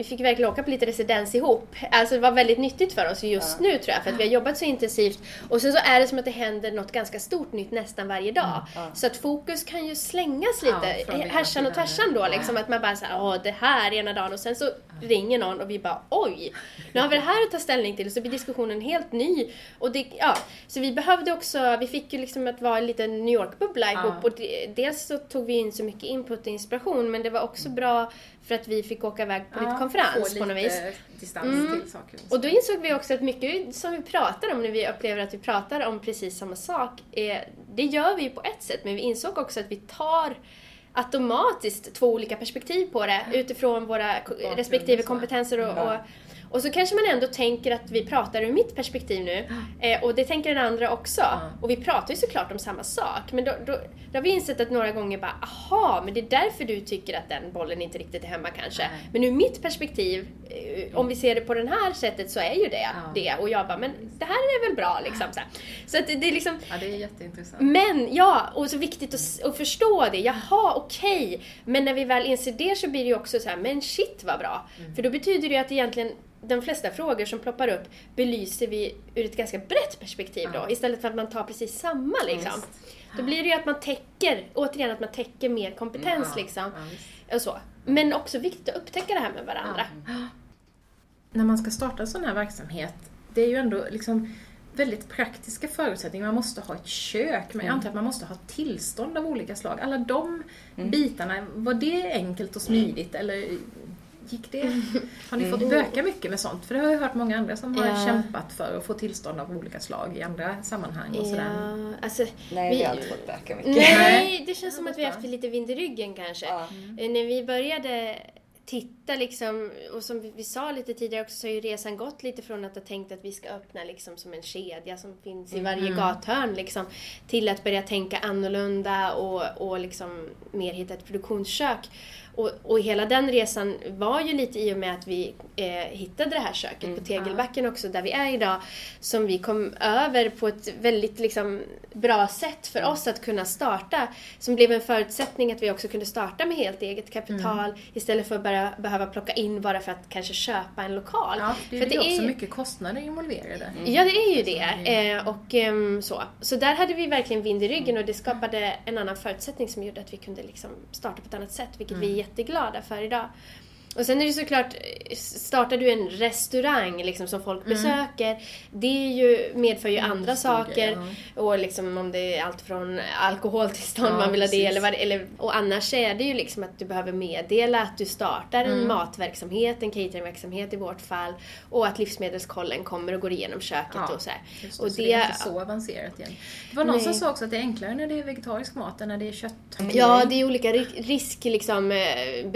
vi fick verkligen åka på lite residens ihop. Alltså det var väldigt nyttigt för oss just Ja. nu tror jag, för att vi har jobbat så intensivt. Och sen så är det som att det händer något ganska stort nytt nästan varje dag. Ja. Så att fokus kan ju slängas Ja, lite, det ena härsan och tvärsan då liksom. Att man bara säger åh det här ena dagen och sen så ringer någon och vi bara oj, nu har vi det här att ta ställning till och så blir diskussionen helt ny. Och det, ja, så vi behövde också, vi fick ju liksom att vara en liten New York-bubbla Ja. ihop och det, dels så tog vi in så mycket input och inspiration men det var också bra för att vi fick åka iväg på lite konferens på något vis. distans Mm. till saker. Och då insåg vi också att mycket som vi pratar om när vi upplever att vi pratar om precis samma sak, är, det gör vi ju på ett sätt men vi insåg också att vi tar automatiskt två olika perspektiv på det utifrån våra Bakgrund respektive kompetenser och, Ja. och och så kanske man ändå tänker att vi pratar ur mitt perspektiv nu. Eh, och det tänker den andra också. Ja. Och vi pratar ju såklart om samma sak. Men då, då, då har vi insett att några gånger bara, aha, men det är därför du tycker att den bollen inte riktigt är hemma kanske. Nej. Men ur mitt perspektiv, eh, om vi ser det på det här sättet så är ju det Ja. det. Och jag bara, men det här är väl bra liksom. Så, så att det, det är liksom, Ja, det är jätteintressant. men ja, och så viktigt att, att förstå det. Jaha, okej. Men när vi väl inser det så blir det ju också så här, men shit vad bra. Mm. För då betyder det ju att egentligen de flesta frågor som ploppar upp belyser vi ur ett ganska brett perspektiv då. Ja. Istället för att man tar precis samma liksom. Då blir det ju att man täcker, återigen att man täcker mer kompetens Ja, liksom. ja. Och så. Men också viktigt att upptäcka det här med varandra. När man ska starta en sån här verksamhet, det är ju ändå liksom väldigt praktiska förutsättningar. Man måste ha ett kök, men jag antar att man måste ha tillstånd av olika slag. Alla de bitarna, var det enkelt och smidigt eller gick det? Har ni fått böka mycket med sånt? För det har jag hört många andra som har Ja. kämpat för att få tillstånd av olika slag i andra sammanhang och sådär. Ja, alltså, Nej, vi- vi har inte fått böka mycket. Nej, det känns som att vi har haft lite vind i ryggen kanske. Ja. Eh, När vi började titta liksom, och som vi- sa lite tidigare också, så har ju resan gått lite från att ha tänkt att vi ska öppna liksom som en kedja som finns i varje gathörn liksom, till att börja tänka annorlunda och, och liksom mer hitta ett produktionskök. Och, och hela den resan var ju lite i och med att vi eh, hittade det här köket på Tegelbacken också, där vi är idag, som vi kom över på ett väldigt liksom, bra sätt för oss att kunna starta. Som blev en förutsättning att vi också kunde starta med helt eget kapital istället för att bara behöva plocka in bara för att kanske köpa en lokal. Ja, det är för ju också ju- mycket kostnader involverade. Ja, det är ju det. Eh, och ehm, så. Så där hade vi verkligen vind i ryggen och det skapade en annan förutsättning som gjorde att vi kunde liksom starta på ett annat sätt, vilket vi är jätteglada för idag. Och sen är det såklart, startar du en restaurang liksom, som folk besöker, det är ju, medför ju andra stor saker. ja. Och liksom om det är allt från alkoholtillstånd Ja, man vill ha det eller, vad, eller Och annars är det ju liksom att du behöver meddela att du startar Mm. en matverksamhet, en cateringverksamhet i vårt fall. Och att livsmedelskollen kommer och går igenom köket Ja, och så det, Och det är inte så avancerat igen. Det var någon Nej. som sa också att det är enklare när det är vegetarisk mat än när det är kött. Ja, det är olika ri- risk, liksom, eh,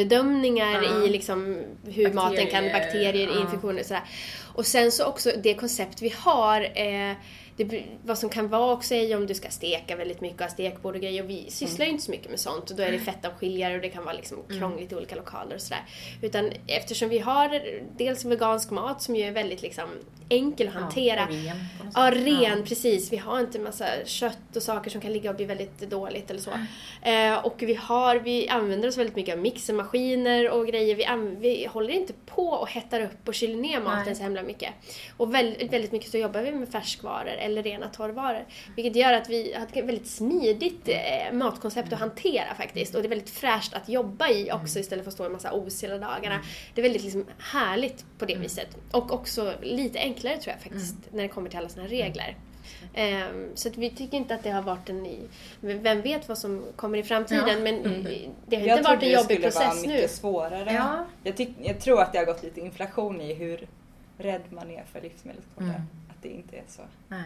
i liksom, liksom hur maten kan, Bakterier, bakterier, infektioner och sådär. Och sen så också det koncept vi har, eh, det, vad som kan vara också är ju om du ska steka väldigt mycket, ha stekbord och grejer. Och vi sysslar ju inte så mycket med sånt och då är det fettavskiljare och det kan vara liksom krångligt i olika lokaler och sådär. Utan eftersom vi har dels vegansk mat som ju är väldigt liksom enkel att hantera. Ja, och ren Ja, ren, precis. Vi har inte massa kött och saker som kan ligga och bli väldigt dåligt eller så. Eh, och vi har, vi använder oss väldigt mycket av mixermaskiner och grejer. Vi, an- vi håller inte på och hettar upp och kyler ner maten Nej. så himla mycket. Och väldigt, väldigt mycket så jobbar vi med färskvaror eller rena torrvaror. Vilket gör att vi har ett väldigt smidigt eh, matkoncept att hantera faktiskt. Och det är väldigt fräscht att jobba i också istället för att stå en massa os hela dagarna. Det är väldigt liksom härligt på det viset. Och också lite enklare tror jag faktiskt när det kommer till alla såna här regler. Ehm, så att vi tycker inte att det har varit en... i- Vem vet vad som kommer i framtiden Ja. men det har Jag inte varit en trodde det jobbig skulle vara process nu. mycket svårare. Ja. Jag, tyck, jag tror att det har gått lite inflation i hur rädd man är för livsmedelskoder. Mm. Det inte är så. Nej.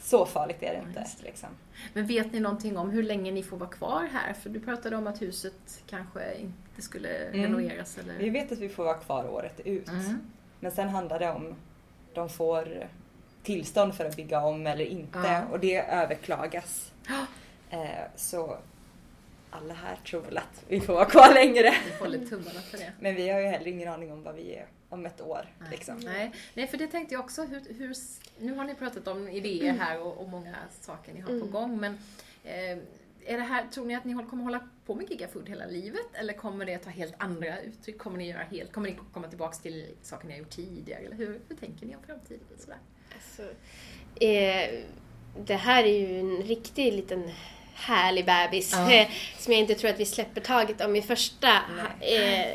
Så farligt är det Ja, inte. Liksom. Men vet ni någonting om hur länge ni får vara kvar här? För du pratade om att huset kanske inte skulle Mm. renoveras eller... Vi vet att vi får vara kvar året ut. Mm. Men sen handlar det om de får tillstånd för att bygga om eller inte Ja. och det överklagas. Eh, så alla här tror väl att vi får vara kvar längre. Vi håller tummarna för det. Men vi har ju heller ingen aning om vad vi är om ett år. Nej. Liksom. Nej. Nej, för det tänkte jag också. Hur, hur, nu har ni pratat om idéer här och, och många saker ni har på Mm. gång. Men eh, är det här, tror ni att ni kommer hålla på med Gigafood hela livet? Eller kommer det att ta helt andra uttryck? Kommer ni, göra helt, kommer ni komma tillbaka till saker ni har gjort tidigare? Eller hur, hur tänker ni om framtiden? Sådär? Alltså, eh, det här är ju en riktig liten härlig bebis Ja. som jag inte tror att vi släpper taget om i första. Eh,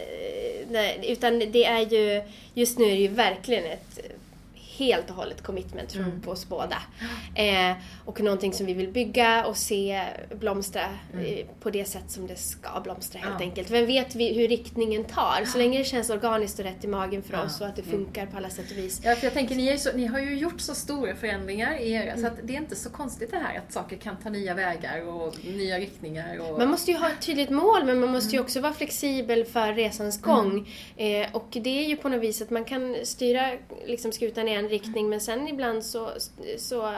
nej, utan det är ju, just nu är det ju verkligen ett helt och hållet commitment från Mm. på oss båda. Eh, och någonting som vi vill bygga och se blomstra eh, på det sätt som det ska blomstra helt Mm. Ja. enkelt. Vem vet vi hur riktningen tar? Så länge det känns organiskt och rätt i magen för Ja. oss och att det funkar på alla sätt och vis. Ja, för jag tänker, ni, så, ni har ju gjort så stora förändringar i era, så att det är inte så konstigt det här att saker kan ta nya vägar och nya riktningar. Och, Man måste ju ha ett tydligt mål men man måste ju också vara flexibel för resans gång. Eh, och det är ju på något vis att man kan styra liksom, skutan i en riktning men sen ibland så, så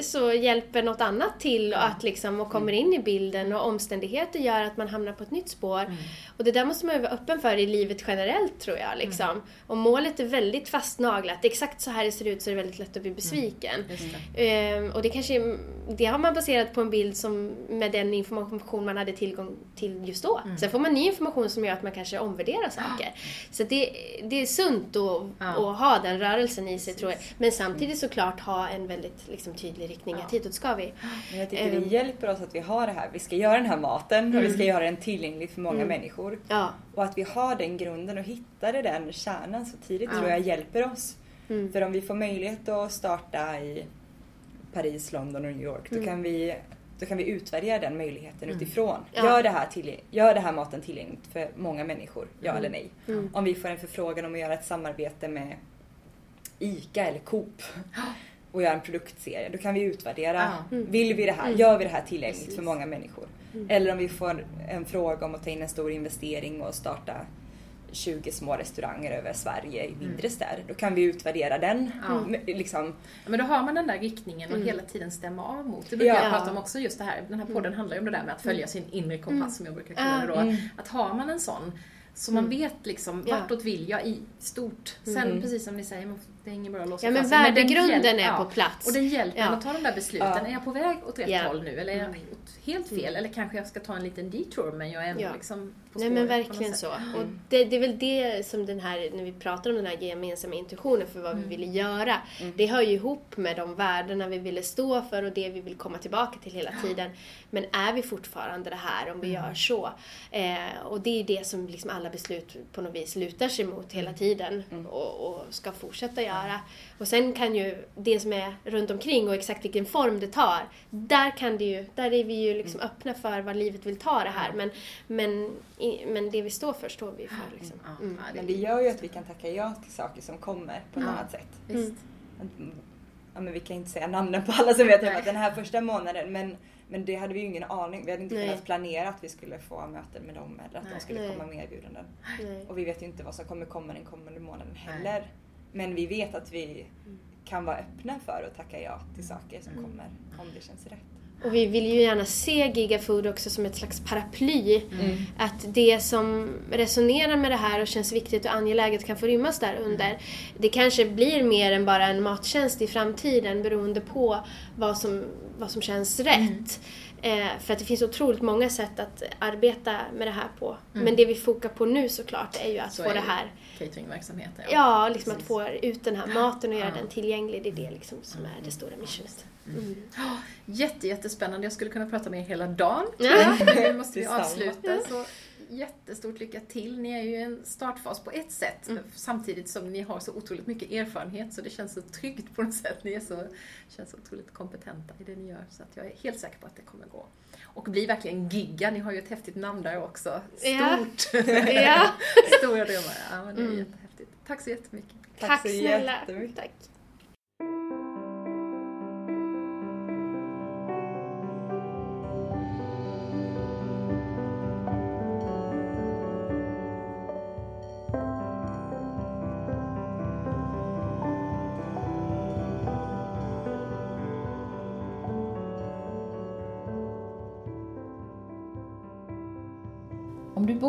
så hjälper något annat till och att liksom, och kommer in i bilden och omständigheter gör att man hamnar på ett nytt spår. Och det där måste man ju vara öppen för i livet generellt tror jag. Liksom. Om målet är väldigt fastnaglat, exakt så här det ser ut så är det väldigt lätt att bli besviken. Just det. Ehm, och det kanske det har man baserat på en bild som med den information man hade tillgång till just då. Mm. Sen får man ny information som gör att man kanske omvärderar saker. Så det, det är sunt att, att ha den rörelsen i sig tror jag. Men samtidigt såklart ha en väldigt liksom, tydlig riktning att hitåt ska vi. Men jag tycker det Ehm. hjälper oss att vi har det här. Vi ska göra den här maten och vi Mm. ska göra den tillgänglig för många människor. Ja. Och att vi har den grunden och hittade den kärnan så tidigt Ja. tror jag hjälper oss. Mm. För om vi får möjlighet att starta i Paris, London och New York då, Mm. kan, vi, då kan vi utvärdera den möjligheten utifrån. Ja. Gör, det här tillgäng- gör det här maten tillgängligt för många människor? Ja eller nej? Mm. Om vi får en förfrågan om att göra ett samarbete med ICA eller Coop och göra en produktserie, då kan vi utvärdera. Mm. Vill vi det här? Mm. Gör vi det här tillgängligt Precis. för många människor? Mm. Eller om vi får en fråga om att ta in en stor investering och starta 20 små restauranger över Sverige i mindre städer. Då kan vi utvärdera den. Mm. Liksom, Ja, Men då har man den där riktningen och Mm. hela tiden stämma av mot. Det brukar Ja. jag prata om också just det här. Den här podden handlar ju om det där med att följa sin inre kompass som jag brukar kalla det då. Mm. Att har man en sån så man vet liksom Ja. vartåt vill jag i stort. Sen Mm. precis som ni säger, man- det är ingen bra att låsa Ja men fast den värdegrunden hjäl- är på plats. Och det hjälper Ja. att ta de där besluten. Ja. Är jag på väg åt rätt Ja. håll nu eller är jag åt helt fel? Eller kanske jag ska ta en liten detour men jag är ändå Ja. liksom på Nej men verkligen så. Och det, det är väl det som den här, när vi pratar om den här gemensamma intuitionen för vad vi ville göra. Det hör ju ihop med de värdena vi ville stå för och det vi vill komma tillbaka till hela tiden. Men är vi fortfarande det här om vi gör så? Eh, och det är det som liksom alla beslut på något vis lutar sig mot hela tiden och, och ska fortsätta göra. Och sen kan ju det som är runt omkring och exakt vilken form det tar, där kan det ju, där är vi ju liksom öppna för vad livet vill ta det här. Men, men, men det vi står för står vi för. Liksom. Mm. men det gör ju att vi kan tacka ja till saker som kommer på ett Ja. annat sätt. Visst. Mm. Att, ja men vi kan inte säga namnen på alla som vi har träffat den här första månaden men, men det hade vi ju ingen aning. Vi hade inte Nej. kunnat planera att vi skulle få möten med dem eller att Nej. de skulle Nej. komma med erbjudanden. Nej. Och vi vet ju inte vad som kommer komma den kommande månaden heller. Men vi vet att vi kan vara öppna för att tacka ja till saker som kommer om det känns rätt. Och vi vill ju gärna se Gigafood också som ett slags paraply. Att det som resonerar med det här och känns viktigt och angeläget kan få rymmas där under. Det kanske blir mer än bara en mattjänst i framtiden beroende på vad som, vad som känns rätt. Eh, för att det finns otroligt många sätt att arbeta med det här på. Men det vi fokar på nu såklart är ju att Så få det här Cateringverksamheten. Ja, liksom att få ut den här maten och göra Ja. den tillgänglig. Det är det liksom som är det stora missionet. Mm. Jätte, jättespännande. Jag skulle kunna prata med er hela dagen. Ja. Nu måste vi avsluta. Så jättestort lycka till. Ni är ju i en startfas på ett sätt Mm. samtidigt som ni har så otroligt mycket erfarenhet så det känns så tryggt på något sätt. Ni är så, känns så otroligt kompetenta i det ni gör så att jag är helt säker på att det kommer gå. Och bli verkligen giga. Ni har ju ett häftigt namn där också. Ja. Stort! Ja. Stora drömmar. Ja, men det är Mm. jättehäftigt. Tack så jättemycket. Tack Tack så snälla. jättemycket. Tack.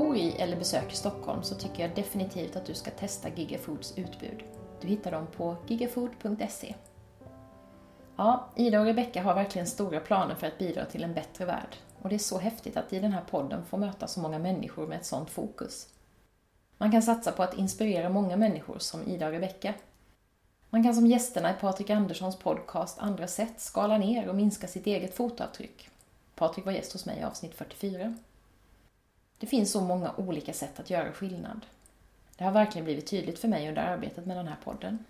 Bor i eller besöker Stockholm så tycker jag definitivt att du ska testa Gigafoods utbud. Du hittar dem på gigafood.se. Ja, Ida och Rebecka har verkligen stora planer för att bidra till en bättre värld. Och det är så häftigt att i den här podden få möta så många människor med ett sånt fokus. Man kan satsa på att inspirera många människor som Ida och Rebecka. Man kan som gästerna i Patrik Anderssons podcast Andra sätt skala ner och minska sitt eget fotavtryck. Patrik var gäst hos mig i avsnitt 44. Det finns så många olika sätt att göra skillnad. Det har verkligen blivit tydligt för mig under arbetet med den här podden.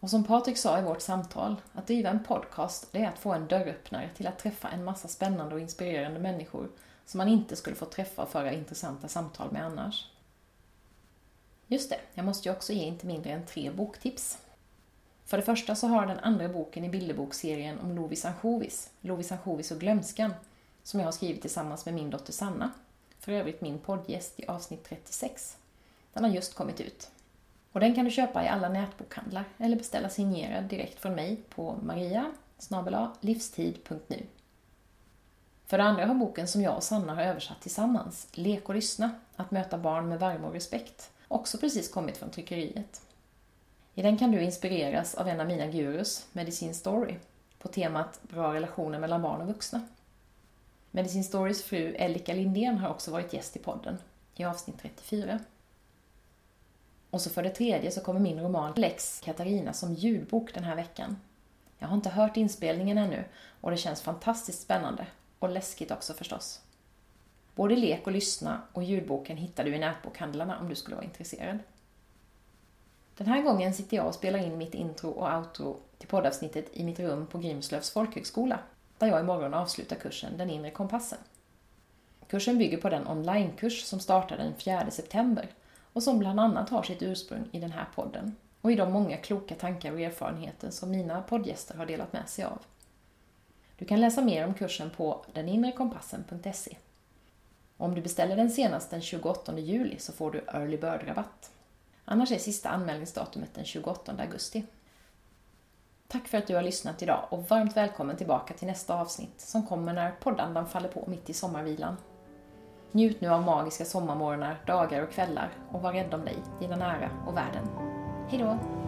Och som Patrik sa i vårt samtal, att driva en podcast det är att få en dörröppnare till att träffa en massa spännande och inspirerande människor som man inte skulle få träffa och föra intressanta samtal med annars. Just det, jag måste ju också ge inte mindre än tre boktips. För det första så har den andra boken i bilderbokserien om Lovis ansjovis, Lovis ansjovis och glömskan, som jag har skrivit tillsammans med min dotter Sanna, för övrigt min poddgäst i avsnitt 36. Den har just kommit ut. Och den kan du köpa i alla nätbokhandlar eller beställa signerad direkt från mig på maria livstid.nu. För det andra har boken som jag och Sanna har översatt tillsammans, Lek och lyssna, att möta barn med värme och respekt, också precis kommit från tryckeriet. I den kan du inspireras av en av mina gurus, Medicine Story, på temat bra relationer mellan barn och vuxna. Medicine Stories fru Elika Lindén har också varit gäst i podden, i avsnitt 34. Och så för det tredje så kommer min roman Lex Katarina som ljudbok den här veckan. Jag har inte hört inspelningen ännu och det känns fantastiskt spännande och läskigt också förstås. Både lek och lyssna och ljudboken hittar du i nätbokhandlarna om du skulle vara intresserad. Den här gången sitter jag och spelar in mitt intro och outro till poddavsnittet i mitt rum på Grimslövs folkhögskola, där jag imorgon avslutar kursen Den inre kompassen. Kursen bygger på den onlinekurs som startar den 4 september och som bland annat har sitt ursprung i den här podden och i de många kloka tankar och erfarenheter som mina poddgäster har delat med sig av. Du kan läsa mer om kursen på deninrekompassen.se. Om du beställer den senast den 28 juli så får du early bird-rabatt. Annars är sista anmälningsdatumet den 28 augusti. Tack för att du har lyssnat idag och varmt välkommen tillbaka till nästa avsnitt som kommer när poddandan faller på mitt i sommarvilan. Njut nu av magiska sommarmorgnar, dagar och kvällar och var rädd om dig, dina nära och världen. Hejdå!